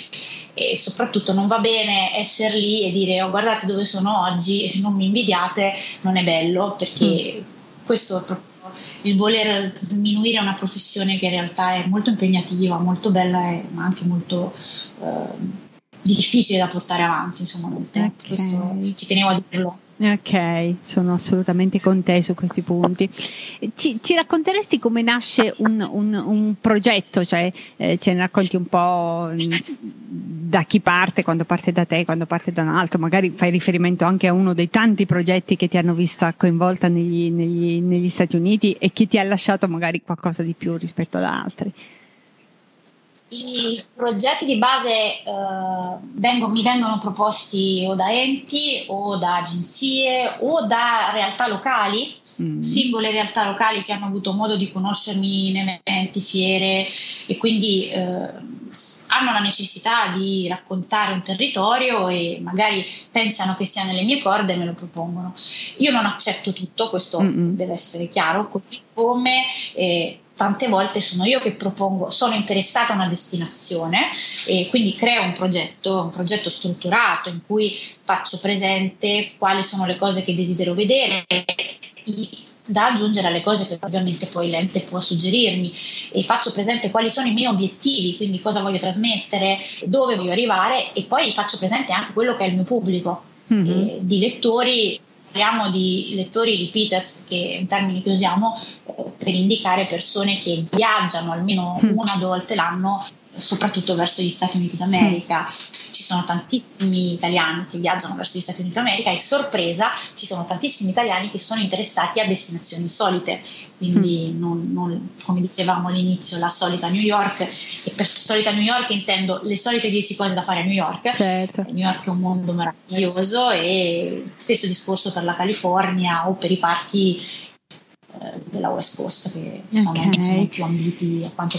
B: e soprattutto non va bene essere lì e dire oh, guardate dove sono oggi, non mi invidiate, non è bello perché mm. Questo è proprio il voler sminuire una professione che in realtà è molto impegnativa, molto bella, ma anche molto eh, difficile da portare avanti insomma nel tempo. Okay. Questo ci tenevo a dirlo.
A: Ok, sono assolutamente con te su questi punti. Ci, ci racconteresti come nasce un, un, un progetto? Cioè, eh, ce ne racconti un po' da chi parte, quando parte da te, quando parte da un altro? Magari fai riferimento anche a uno dei tanti progetti che ti hanno vista coinvolta negli, negli, negli Stati Uniti e che ti ha lasciato magari qualcosa di più rispetto ad altri.
B: I progetti di base eh, vengono, mi vengono proposti o da enti o da agenzie o da realtà locali, mm. singole realtà locali che hanno avuto modo di conoscermi in eventi, fiere e quindi eh, hanno la necessità di raccontare un territorio e magari pensano che sia nelle mie corde e me lo propongono. Io non accetto tutto, questo Mm-mm. deve essere chiaro, così come... Eh, tante volte sono io che propongo, sono interessata a una destinazione e quindi creo un progetto, un progetto strutturato in cui faccio presente quali sono le cose che desidero vedere da aggiungere alle cose che ovviamente poi l'ente può suggerirmi e faccio presente quali sono i miei obiettivi, quindi cosa voglio trasmettere, dove voglio arrivare e poi faccio presente anche quello che è il mio pubblico mm-hmm. eh, di lettori parliamo di lettori repeaters, che è un termine che usiamo eh, per indicare persone che viaggiano almeno mm. una o due volte l'anno soprattutto verso gli Stati Uniti d'America. Ci sono tantissimi italiani che viaggiano verso gli Stati Uniti d'America e sorpresa ci sono tantissimi italiani che sono interessati a destinazioni insolite, quindi mm. non, non, come dicevamo all'inizio la solita New York e per solita New York intendo le solite 10 cose da fare a New York.
A: Certo.
B: New York è un mondo meraviglioso e stesso discorso per la California o per i parchi eh, della West Coast che sono, okay. sono più ambiti a quanto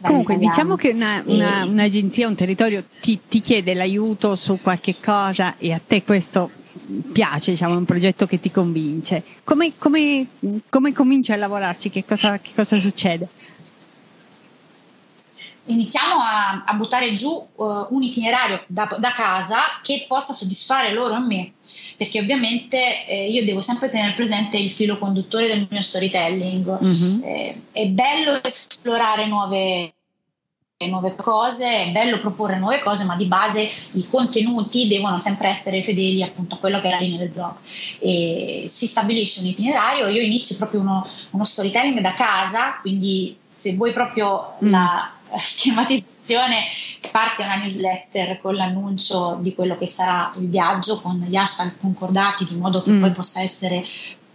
A: Comunque, diciamo che una, una, un'agenzia, un territorio ti, ti, chiede l'aiuto su qualche cosa e a te questo piace, diciamo, è un progetto che ti convince. Come, come, come cominci a lavorarci? Che cosa, che cosa succede?
B: Iniziamo a, a, buttare giù uh, un itinerario da, da, casa che possa soddisfare loro e me, perché ovviamente eh, io devo sempre tenere presente il filo conduttore del mio storytelling. Mm-hmm. Eh, è bello esplorare nuove, nuove cose, è bello proporre nuove cose, ma di base i contenuti devono sempre essere fedeli appunto a quello che è la linea del blog. E si stabilisce un itinerario, io inizio proprio uno, uno storytelling da casa, quindi se vuoi proprio mm. la schematizzazione parte una newsletter con l'annuncio di quello che sarà il viaggio con gli hashtag concordati di modo che mm. poi possa essere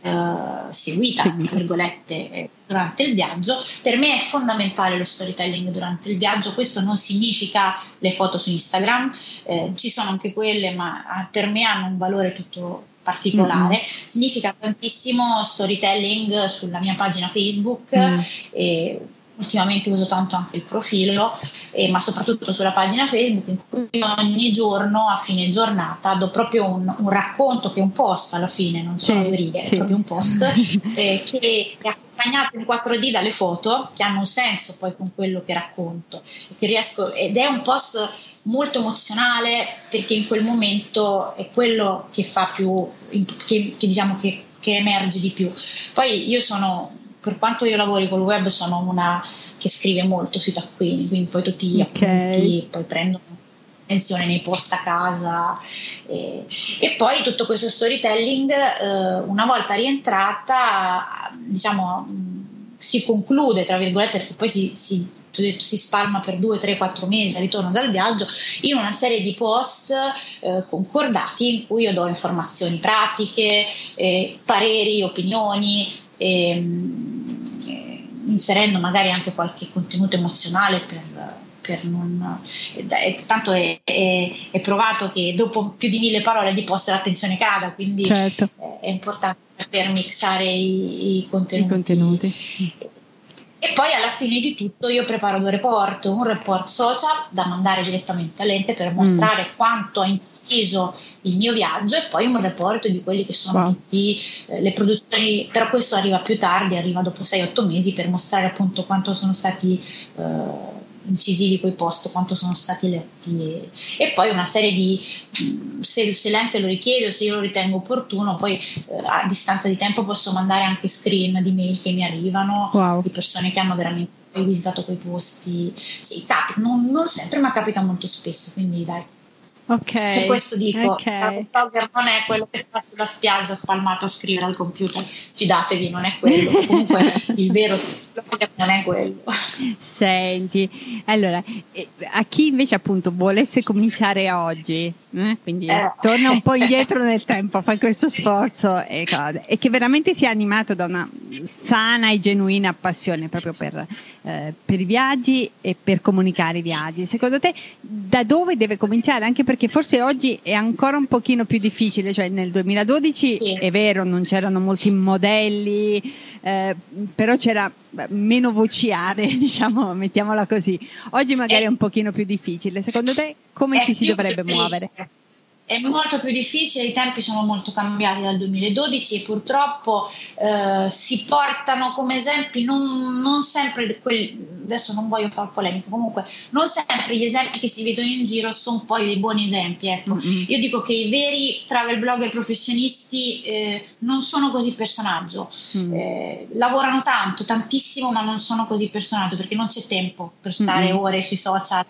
B: Uh, seguita, tra virgolette, eh, durante il viaggio. Per me è fondamentale lo storytelling durante il viaggio, questo non significa le foto su Instagram, eh, ci sono anche quelle, ma ah, per me hanno un valore tutto particolare. Mm-hmm. Significa tantissimo storytelling sulla mia pagina Facebook mm. e ultimamente uso tanto anche il profilo, eh, ma soprattutto sulla pagina Facebook, in cui ogni giorno a fine giornata do proprio un, un racconto che è un post alla fine, non sono due righe, sì. è proprio un post eh, che è accompagnato in 4D dalle foto che hanno un senso poi con quello che racconto che riesco, ed è un post molto emozionale perché in quel momento è quello che fa più, che, che diciamo che, che emerge di più. Poi io sono per quanto io lavori col web sono una che scrive molto sui taccuini, quindi poi tutti gli okay. appunti poi prendo attenzione nei post a casa e, e poi tutto questo storytelling eh, una volta rientrata diciamo si conclude tra virgolette perché poi si, si si spalma per 2, 3, 4 mesi al ritorno dal viaggio in una serie di post eh, concordati in cui io do informazioni pratiche, eh, pareri, opinioni, ehm, eh, inserendo magari anche qualche contenuto emozionale per, per non, eh, tanto è, è, è, provato che dopo più di mille parole di post l'attenzione cada, quindi certo. è, è importante saper mixare i, i contenuti. I contenuti. E poi alla fine di tutto io preparo due report, un report social da mandare direttamente all'ente per mostrare mm. quanto ha inciso il mio viaggio e poi un report di quelli che sono wow. tutti eh, le produzioni, però questo arriva più tardi, arriva dopo 6-8 mesi per mostrare appunto quanto sono stati eh, incisivi quei post, quanto sono stati letti e, e poi una serie di, mm, se, se l'ente lo richiede o se io lo ritengo opportuno, poi eh, a distanza di tempo posso mandare anche screen di mail che mi arrivano wow. di persone che hanno veramente visitato quei posti. Sì, capita, non, non sempre, ma capita molto spesso, quindi dai.
A: Ok.
B: Per questo dico, okay. non è quello che sta sulla spiaggia spalmato a scrivere al computer, fidatevi, non è quello. Comunque il vero non è quello.
A: Senti, allora, eh, a chi invece appunto volesse cominciare oggi, eh? quindi eh. torna un po' indietro nel tempo, fa questo sforzo e, e, che veramente sia animato da una sana e genuina passione proprio per, eh, per i viaggi e per comunicare i viaggi. Secondo te da dove deve cominciare? Anche perché forse oggi è ancora un pochino più difficile, cioè nel 2012 sì. è vero, non c'erano molti modelli, eh, però c'era meno vociare, diciamo, mettiamola così. Oggi magari è, è un pochino più difficile. Secondo te come ci si dovrebbe muovere?
B: È molto più difficile, i tempi sono molto cambiati dal 2012 e purtroppo eh, si portano come esempi non, non sempre quelli, adesso non voglio fare polemica, comunque non sempre gli esempi che si vedono in giro sono poi dei buoni esempi. Ecco. Mm-hmm. Io dico che i veri travel blogger professionisti eh, non sono così personaggio, mm-hmm. eh, lavorano tanto, tantissimo, ma non sono così personaggio perché non c'è tempo per stare mm-hmm. ore sui social,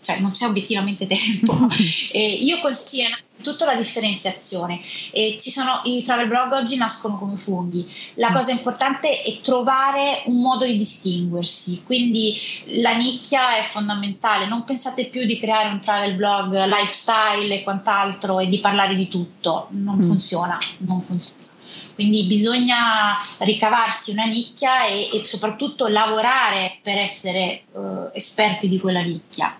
B: cioè non c'è obiettivamente tempo. io consiglio sia innanzitutto la differenziazione. E ci sono, I travel blog oggi nascono come funghi. La mm. cosa importante è trovare un modo di distinguersi, quindi la nicchia è fondamentale. Non pensate più di creare un travel blog lifestyle e quant'altro e di parlare di tutto. Non mm. funziona, non funziona. Quindi bisogna ricavarsi una nicchia e, e soprattutto lavorare per essere uh, esperti di quella nicchia.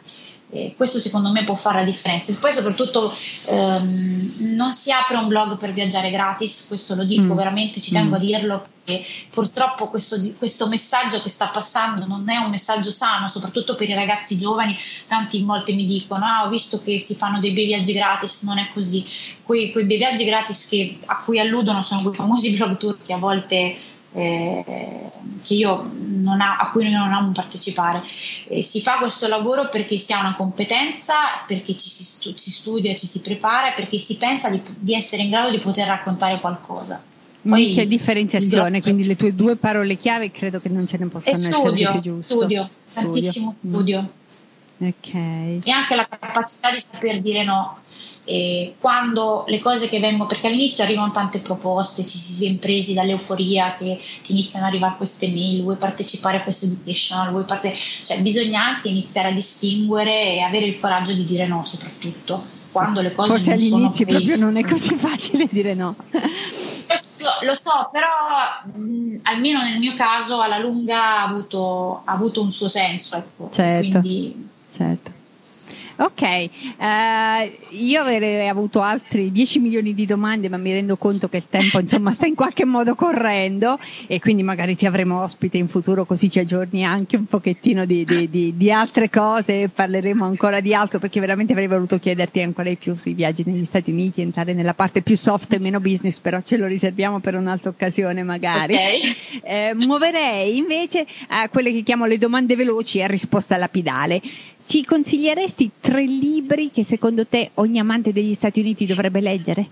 B: Eh, questo secondo me può fare la differenza. E poi soprattutto ehm, non si apre un blog per viaggiare gratis, questo lo dico mm. veramente, ci tengo mm. a dirlo, perché purtroppo questo, questo, messaggio che sta passando non è un messaggio sano, soprattutto per i ragazzi giovani, tanti molti mi dicono, ah ho visto che si fanno dei bei viaggi gratis, non è così. Quei, quei bei viaggi gratis che, a cui alludono sono quei famosi blog tour che a volte eh, ha, a cui noi non amo partecipare. Eh, si fa questo lavoro perché si ha una competenza, perché ci si, stu- si studia, ci si prepara, perché si pensa di, di, essere in grado di poter raccontare qualcosa.
A: Poi, c'è differenziazione, quindi le tue due parole chiave credo che non ce ne possano studio, essere più giusto.
B: Studio, studio, tantissimo studio. Mm.
A: Okay.
B: E anche la capacità di saper dire no. E quando le cose che vengono, perché all'inizio arrivano tante proposte, ci si viene presi dall'euforia che ti iniziano ad arrivare queste mail, vuoi partecipare a questo educational, vuoi parte... cioè bisogna anche iniziare a distinguere e avere il coraggio di dire no soprattutto, quando le cose
A: Forse
B: non
A: all'inizio
B: sono
A: proprio non è così facile dire no.
B: Lo so, però mh, almeno nel mio caso alla lunga ha avuto, ha avuto un suo senso. Ecco.
A: Certo.
B: Quindi
A: certo. Ok, uh, io avrei avuto altri 10 milioni di domande, ma mi rendo conto che il tempo insomma sta in qualche modo correndo e quindi magari ti avremo ospite in futuro così ci aggiorni anche un pochettino di, di, di, di altre cose e parleremo ancora di altro perché veramente avrei voluto chiederti ancora di più sui viaggi negli Stati Uniti, entrare nella parte più soft e meno business, però ce lo riserviamo per un'altra occasione magari.
B: Okay.
A: Eh, muoverei invece a quelle che chiamo le domande veloci a risposta lapidale. Ci consiglieresti tre libri che secondo te ogni amante degli Stati Uniti dovrebbe leggere?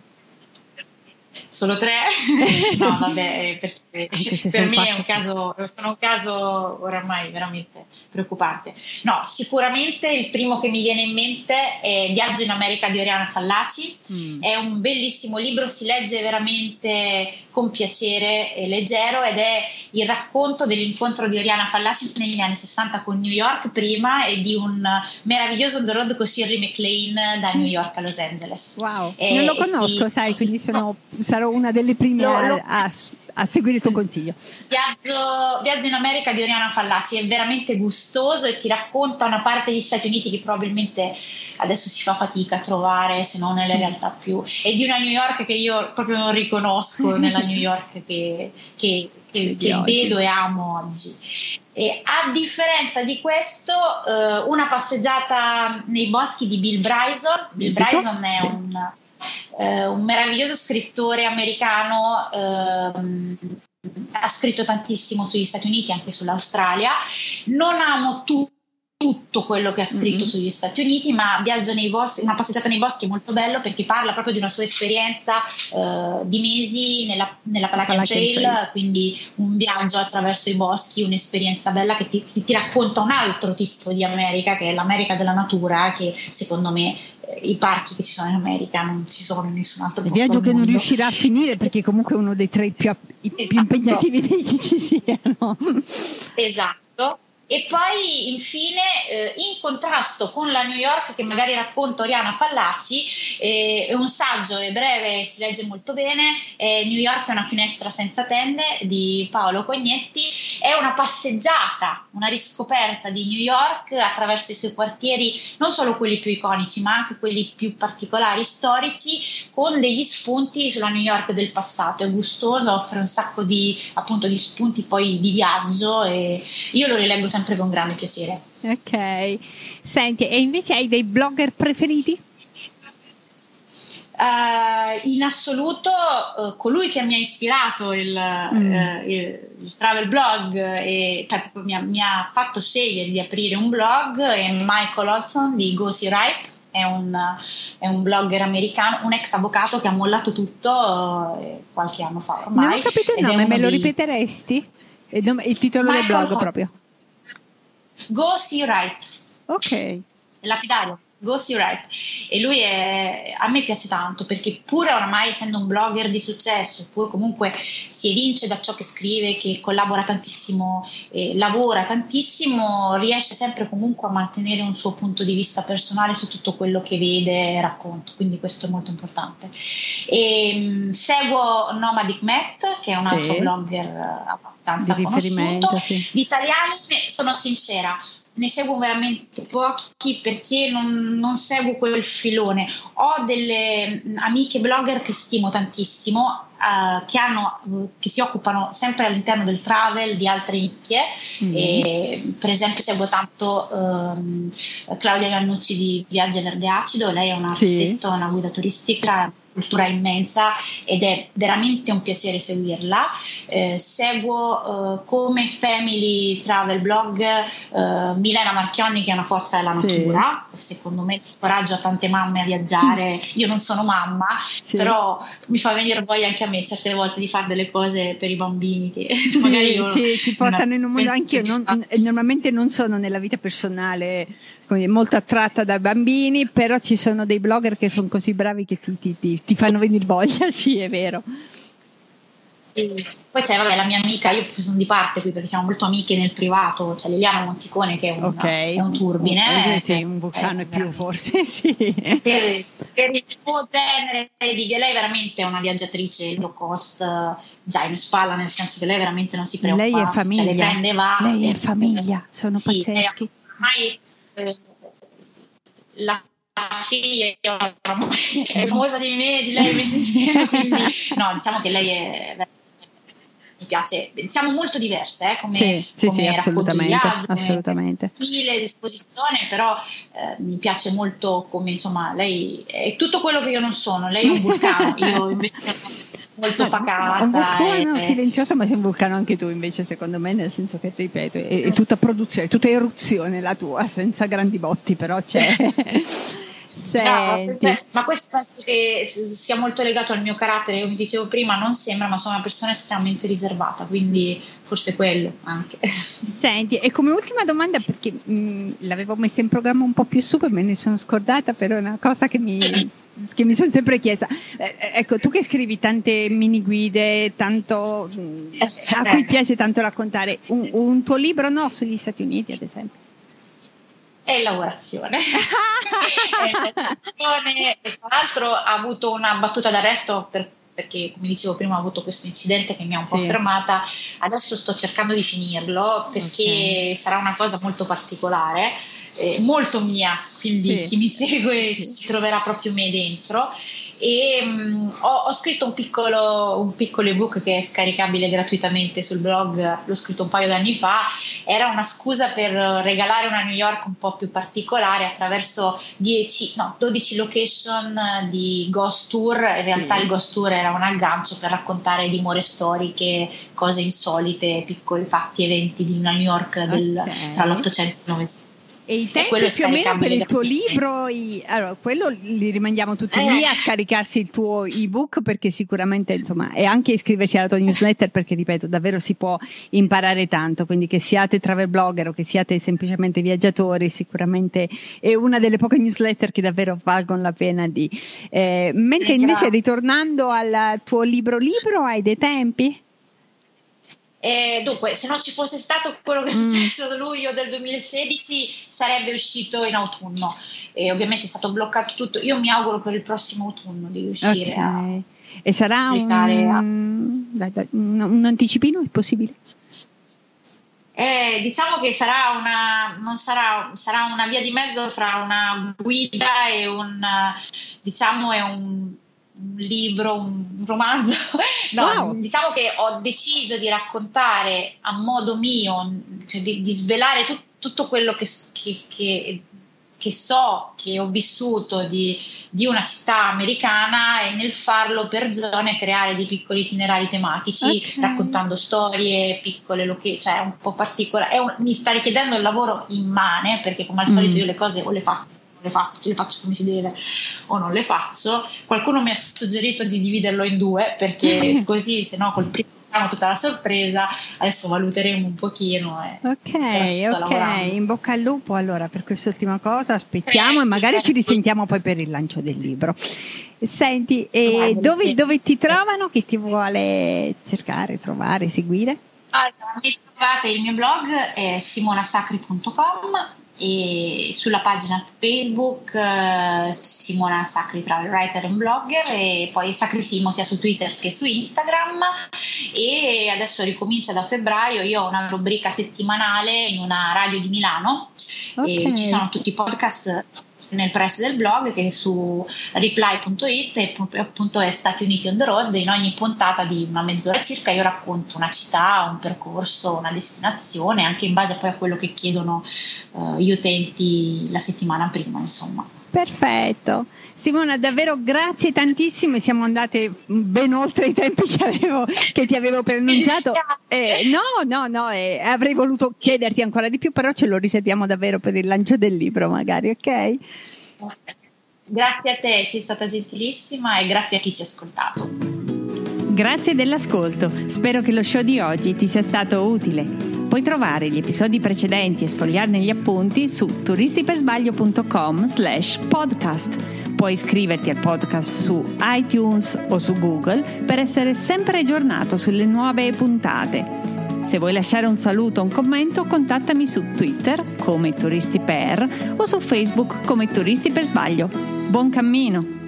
B: Solo tre? no, vabbè, perché per me è un caso, un caso oramai veramente preoccupante. No, sicuramente il primo che mi viene in mente è Viaggio in America di Oriana Fallaci. Mm. È un bellissimo libro, si legge veramente con piacere e leggero ed è il racconto dell'incontro di Oriana Fallaci negli anni 60 con New York prima e di un meraviglioso on the road con Shirley MacLaine da New York a Los Angeles.
A: Wow, e, non lo conosco, sì, sai, quindi sono sarò una delle prime lo, lo, a, a, seguire il tuo consiglio.
B: Viaggio, Viaggio, in America di Oriana Fallaci è veramente gustoso e ti racconta una parte degli Stati Uniti che probabilmente adesso si fa fatica a trovare, se non nelle realtà più. E di una New York che io proprio non riconosco nella New York che, che, che, che vedo e amo oggi. E a differenza di questo, eh, una passeggiata nei boschi di Bill Bryson. Bill Bryson è un eh, un meraviglioso scrittore americano. Ehm, ha scritto tantissimo sugli Stati Uniti, anche sull'Australia. Non amo tutti tutto quello che ha scritto mm-hmm. sugli Stati Uniti, ma Viaggio nei boschi, una passeggiata nei boschi è molto bello perché parla proprio di una sua esperienza eh, di mesi nella, nella Palacan Trail, Trail, quindi un viaggio attraverso i boschi, un'esperienza bella che ti, ti, ti, racconta un altro tipo di America, che è l'America della natura, che secondo me eh, i parchi che ci sono in America non ci sono in nessun altro posto.
A: Un viaggio che non riuscirà a finire perché comunque è uno dei tre più, esatto. più impegnativi che ci siano.
B: Esatto. E poi infine eh, in contrasto con la New York che magari racconta Oriana Fallaci, eh, è un saggio, è breve, si legge molto bene, eh, New York è una finestra senza tende di Paolo Cognetti, è una passeggiata, una riscoperta di New York attraverso i suoi quartieri, non solo quelli più iconici ma anche quelli più particolari, storici, con degli spunti sulla New York del passato, è gustoso, offre un sacco di, appunto, di spunti poi di viaggio e io lo rileggo sempre sempre con grande piacere.
A: Ok, senti, e invece hai dei blogger preferiti?
B: Uh, in assoluto uh, colui che mi ha ispirato il, mm. uh, il, il travel blog e cioè, mi, ha, mi, ha, fatto scegliere di aprire un blog è Michael Olson di Go See Right è un, è un, blogger americano, un ex avvocato che ha mollato tutto qualche anno fa ormai.
A: Non ho capito il nome, me lo ripeteresti? Il, il titolo Michael del blog Hol- proprio.
B: Go See Right.
A: Ok.
B: Lapidario. Go See Right. E lui è, a me piace tanto perché pur oramai essendo un blogger di successo, pur comunque si evince da ciò che scrive, che collabora tantissimo, eh, lavora tantissimo, riesce sempre comunque a mantenere un suo punto di vista personale su tutto quello che vede e racconta, quindi questo è molto importante. E, mh, mm, seguo Nomadic Matt, che è un sì. altro blogger abbastanza di conosciuto. Sì. Di italiani sono sincera, ne seguo veramente pochi perché non, non, seguo quel filone. Ho delle amiche blogger che stimo tantissimo, uh, che, hanno, che, si occupano sempre all'interno del travel di altre nicchie. Mm. E, per esempio, seguo tanto um, Claudia Iannucci di Viaggio Verde Acido, lei è un architetto, sì. una guida turistica cultura immensa ed è veramente un piacere seguirla. Eh, seguo eh, come Family Travel Blog eh, Milena Marchionni che è una forza della natura, sì. secondo me incoraggia tante mamme a viaggiare. Io non sono mamma, sì. però mi fa venire voglia anche a me certe volte di fare delle cose per i bambini che sì, magari io
A: sì, ti portano in un mondo anche io non, normalmente non sono nella vita personale molto attratta dai bambini, però ci sono dei blogger che sono così bravi che ti, ti, ti, ti fanno venire voglia, sì, è vero.
B: Poi c'è vabbè, la mia amica, io sono di parte qui perché siamo molto amiche nel privato, c'è Liliana Monticone che è, una, okay. è un turbine.
A: Eh, sì, un vulcano e più forse, sì.
B: Per, per, il suo genere lei veramente è una viaggiatrice low cost, zaino in spalla, nel senso che lei veramente non si preoccupa.
A: Lei è famiglia.
B: Cioè, le prende va.
A: Lei è famiglia, sono sì, pazzeschi.
B: Ormai eh, la figlia è famosa di me, di lei messa insieme, quindi no, diciamo che lei è mi piace, siamo molto diverse eh, come,
A: sì, sì,
B: come
A: sì, assolutamente,
B: viaggio,
A: assolutamente.
B: stile, disposizione, però eh, mi piace molto come insomma lei è tutto quello che io non sono, lei è un vulcano, io invece molto pacata.
A: Un vulcano
B: e...
A: silenzioso, ma sei un vulcano anche tu, invece, secondo me, nel senso che, ripeto, è, è tutta produzione, tutta eruzione la tua, senza grandi botti, però c'è. Senti.
B: No, ma questo penso che sia molto legato al mio carattere, come dicevo prima, non sembra, ma sono una persona estremamente riservata, quindi forse quello anche.
A: Senti, e come ultima domanda, perché mh, l'avevo messa in programma un po' più su, poi me ne sono scordata, però è una cosa che mi, che mi sono sempre chiesta. Eh, ecco, tu che scrivi tante mini guide, tanto, mh, a cui piace tanto raccontare, un, un tuo libro no sugli Stati Uniti, ad esempio?
B: È lavorazione. e tra l'altro ha avuto una battuta d'arresto per, perché, come dicevo prima, ho avuto questo incidente che mi ha un sì. po' fermata. Adesso sto cercando di finirlo perché okay. sarà una cosa molto particolare, eh, molto mia, quindi sì. chi mi segue sì. troverà proprio me dentro e um, ho, ho, scritto un piccolo, un piccolo ebook che è scaricabile gratuitamente sul blog, l'ho scritto un paio d'anni fa, era una scusa per regalare una New York un po' più particolare attraverso 10, no, 12 location di Ghost Tour, in realtà sì. il Ghost Tour era un aggancio per raccontare dimore storiche, cose insolite, piccoli fatti, eventi di una New York del, okay. tra l'800 e il 900.
A: E i tempi più o meno per il tuo libro, i, allora, quello li rimandiamo tutti lì a scaricarsi il tuo ebook perché sicuramente insomma e anche iscriversi alla tua newsletter perché ripeto davvero si può imparare tanto, quindi che siate travel blogger o che siate semplicemente viaggiatori sicuramente è una delle poche newsletter che davvero valgono la pena di... Eh, mentre invece ritornando al tuo libro libro hai dei tempi?
B: Eh, dunque, se non ci fosse stato quello che è mm. successo mm. luglio del 2016, sarebbe uscito in autunno. E ovviamente è stato bloccato tutto. Io mi auguro per il prossimo autunno di riuscire okay. a.
A: E sarà un, a... un, un anticipino? È possibile?
B: Eh, diciamo che sarà una, sarà, sarà una via di mezzo fra una guida e un, diciamo, è un un libro, un romanzo. No, wow. diciamo che ho deciso di raccontare a modo mio, cioè di, di svelare tut, tutto quello che, che, che, che, so, che ho vissuto di, di, una città americana e nel farlo per zone creare dei piccoli itinerari tematici, okay. raccontando storie, piccole, loche, cioè un po' particolari. Un, mi sta richiedendo il lavoro immane perché come al solito mm. io le cose o le faccio le faccio, le faccio come si deve o non le faccio. Qualcuno mi ha suggerito di dividerlo in due perché così, se no, col primo tutta la sorpresa. Adesso valuteremo un pochino.
A: E ok, ok. In bocca al lupo allora per quest'ultima cosa. Aspettiamo eh, e magari ci risentiamo poi per il lancio del libro. Senti, e dove, dove ti trovano? Chi ti vuole cercare, trovare, seguire?
B: Allora, mi trovate il mio blog è simonasacri.com e sulla pagina Facebook eh, Simona Sacri Travel Writer e Blogger e poi Sacri Simo sia su Twitter che su Instagram. E adesso ricomincia da febbraio io ho una rubrica settimanale in una radio di Milano okay. ci sono tutti i podcast nel press del blog che su reply.it e appunto è Stati Uniti on the road in ogni puntata di una mezz'ora circa io racconto una città, un percorso, una destinazione anche in base poi a quello che chiedono uh, gli utenti la settimana prima insomma
A: Perfetto. Simona, davvero grazie tantissime, siamo andate ben oltre i tempi che, avevo, che ti avevo pronunciato. Eh, no, no, no, eh, avrei voluto chiederti ancora di più, però ce lo risetiamo davvero per il lancio del libro, magari, ok?
B: Grazie a te, sei stata gentilissima e grazie a chi ci ha ascoltato.
A: Grazie dell'ascolto, spero che lo show di oggi ti sia stato utile. Puoi trovare gli episodi precedenti e sfogliarne gli appunti su turistipersbaglio.com slash podcast. Puoi iscriverti al podcast su iTunes o su Google per essere sempre aggiornato sulle nuove puntate. Se vuoi lasciare un saluto o un commento, contattami su Twitter come Turisti Per o su Facebook come Turisti per Sbaglio. Buon cammino!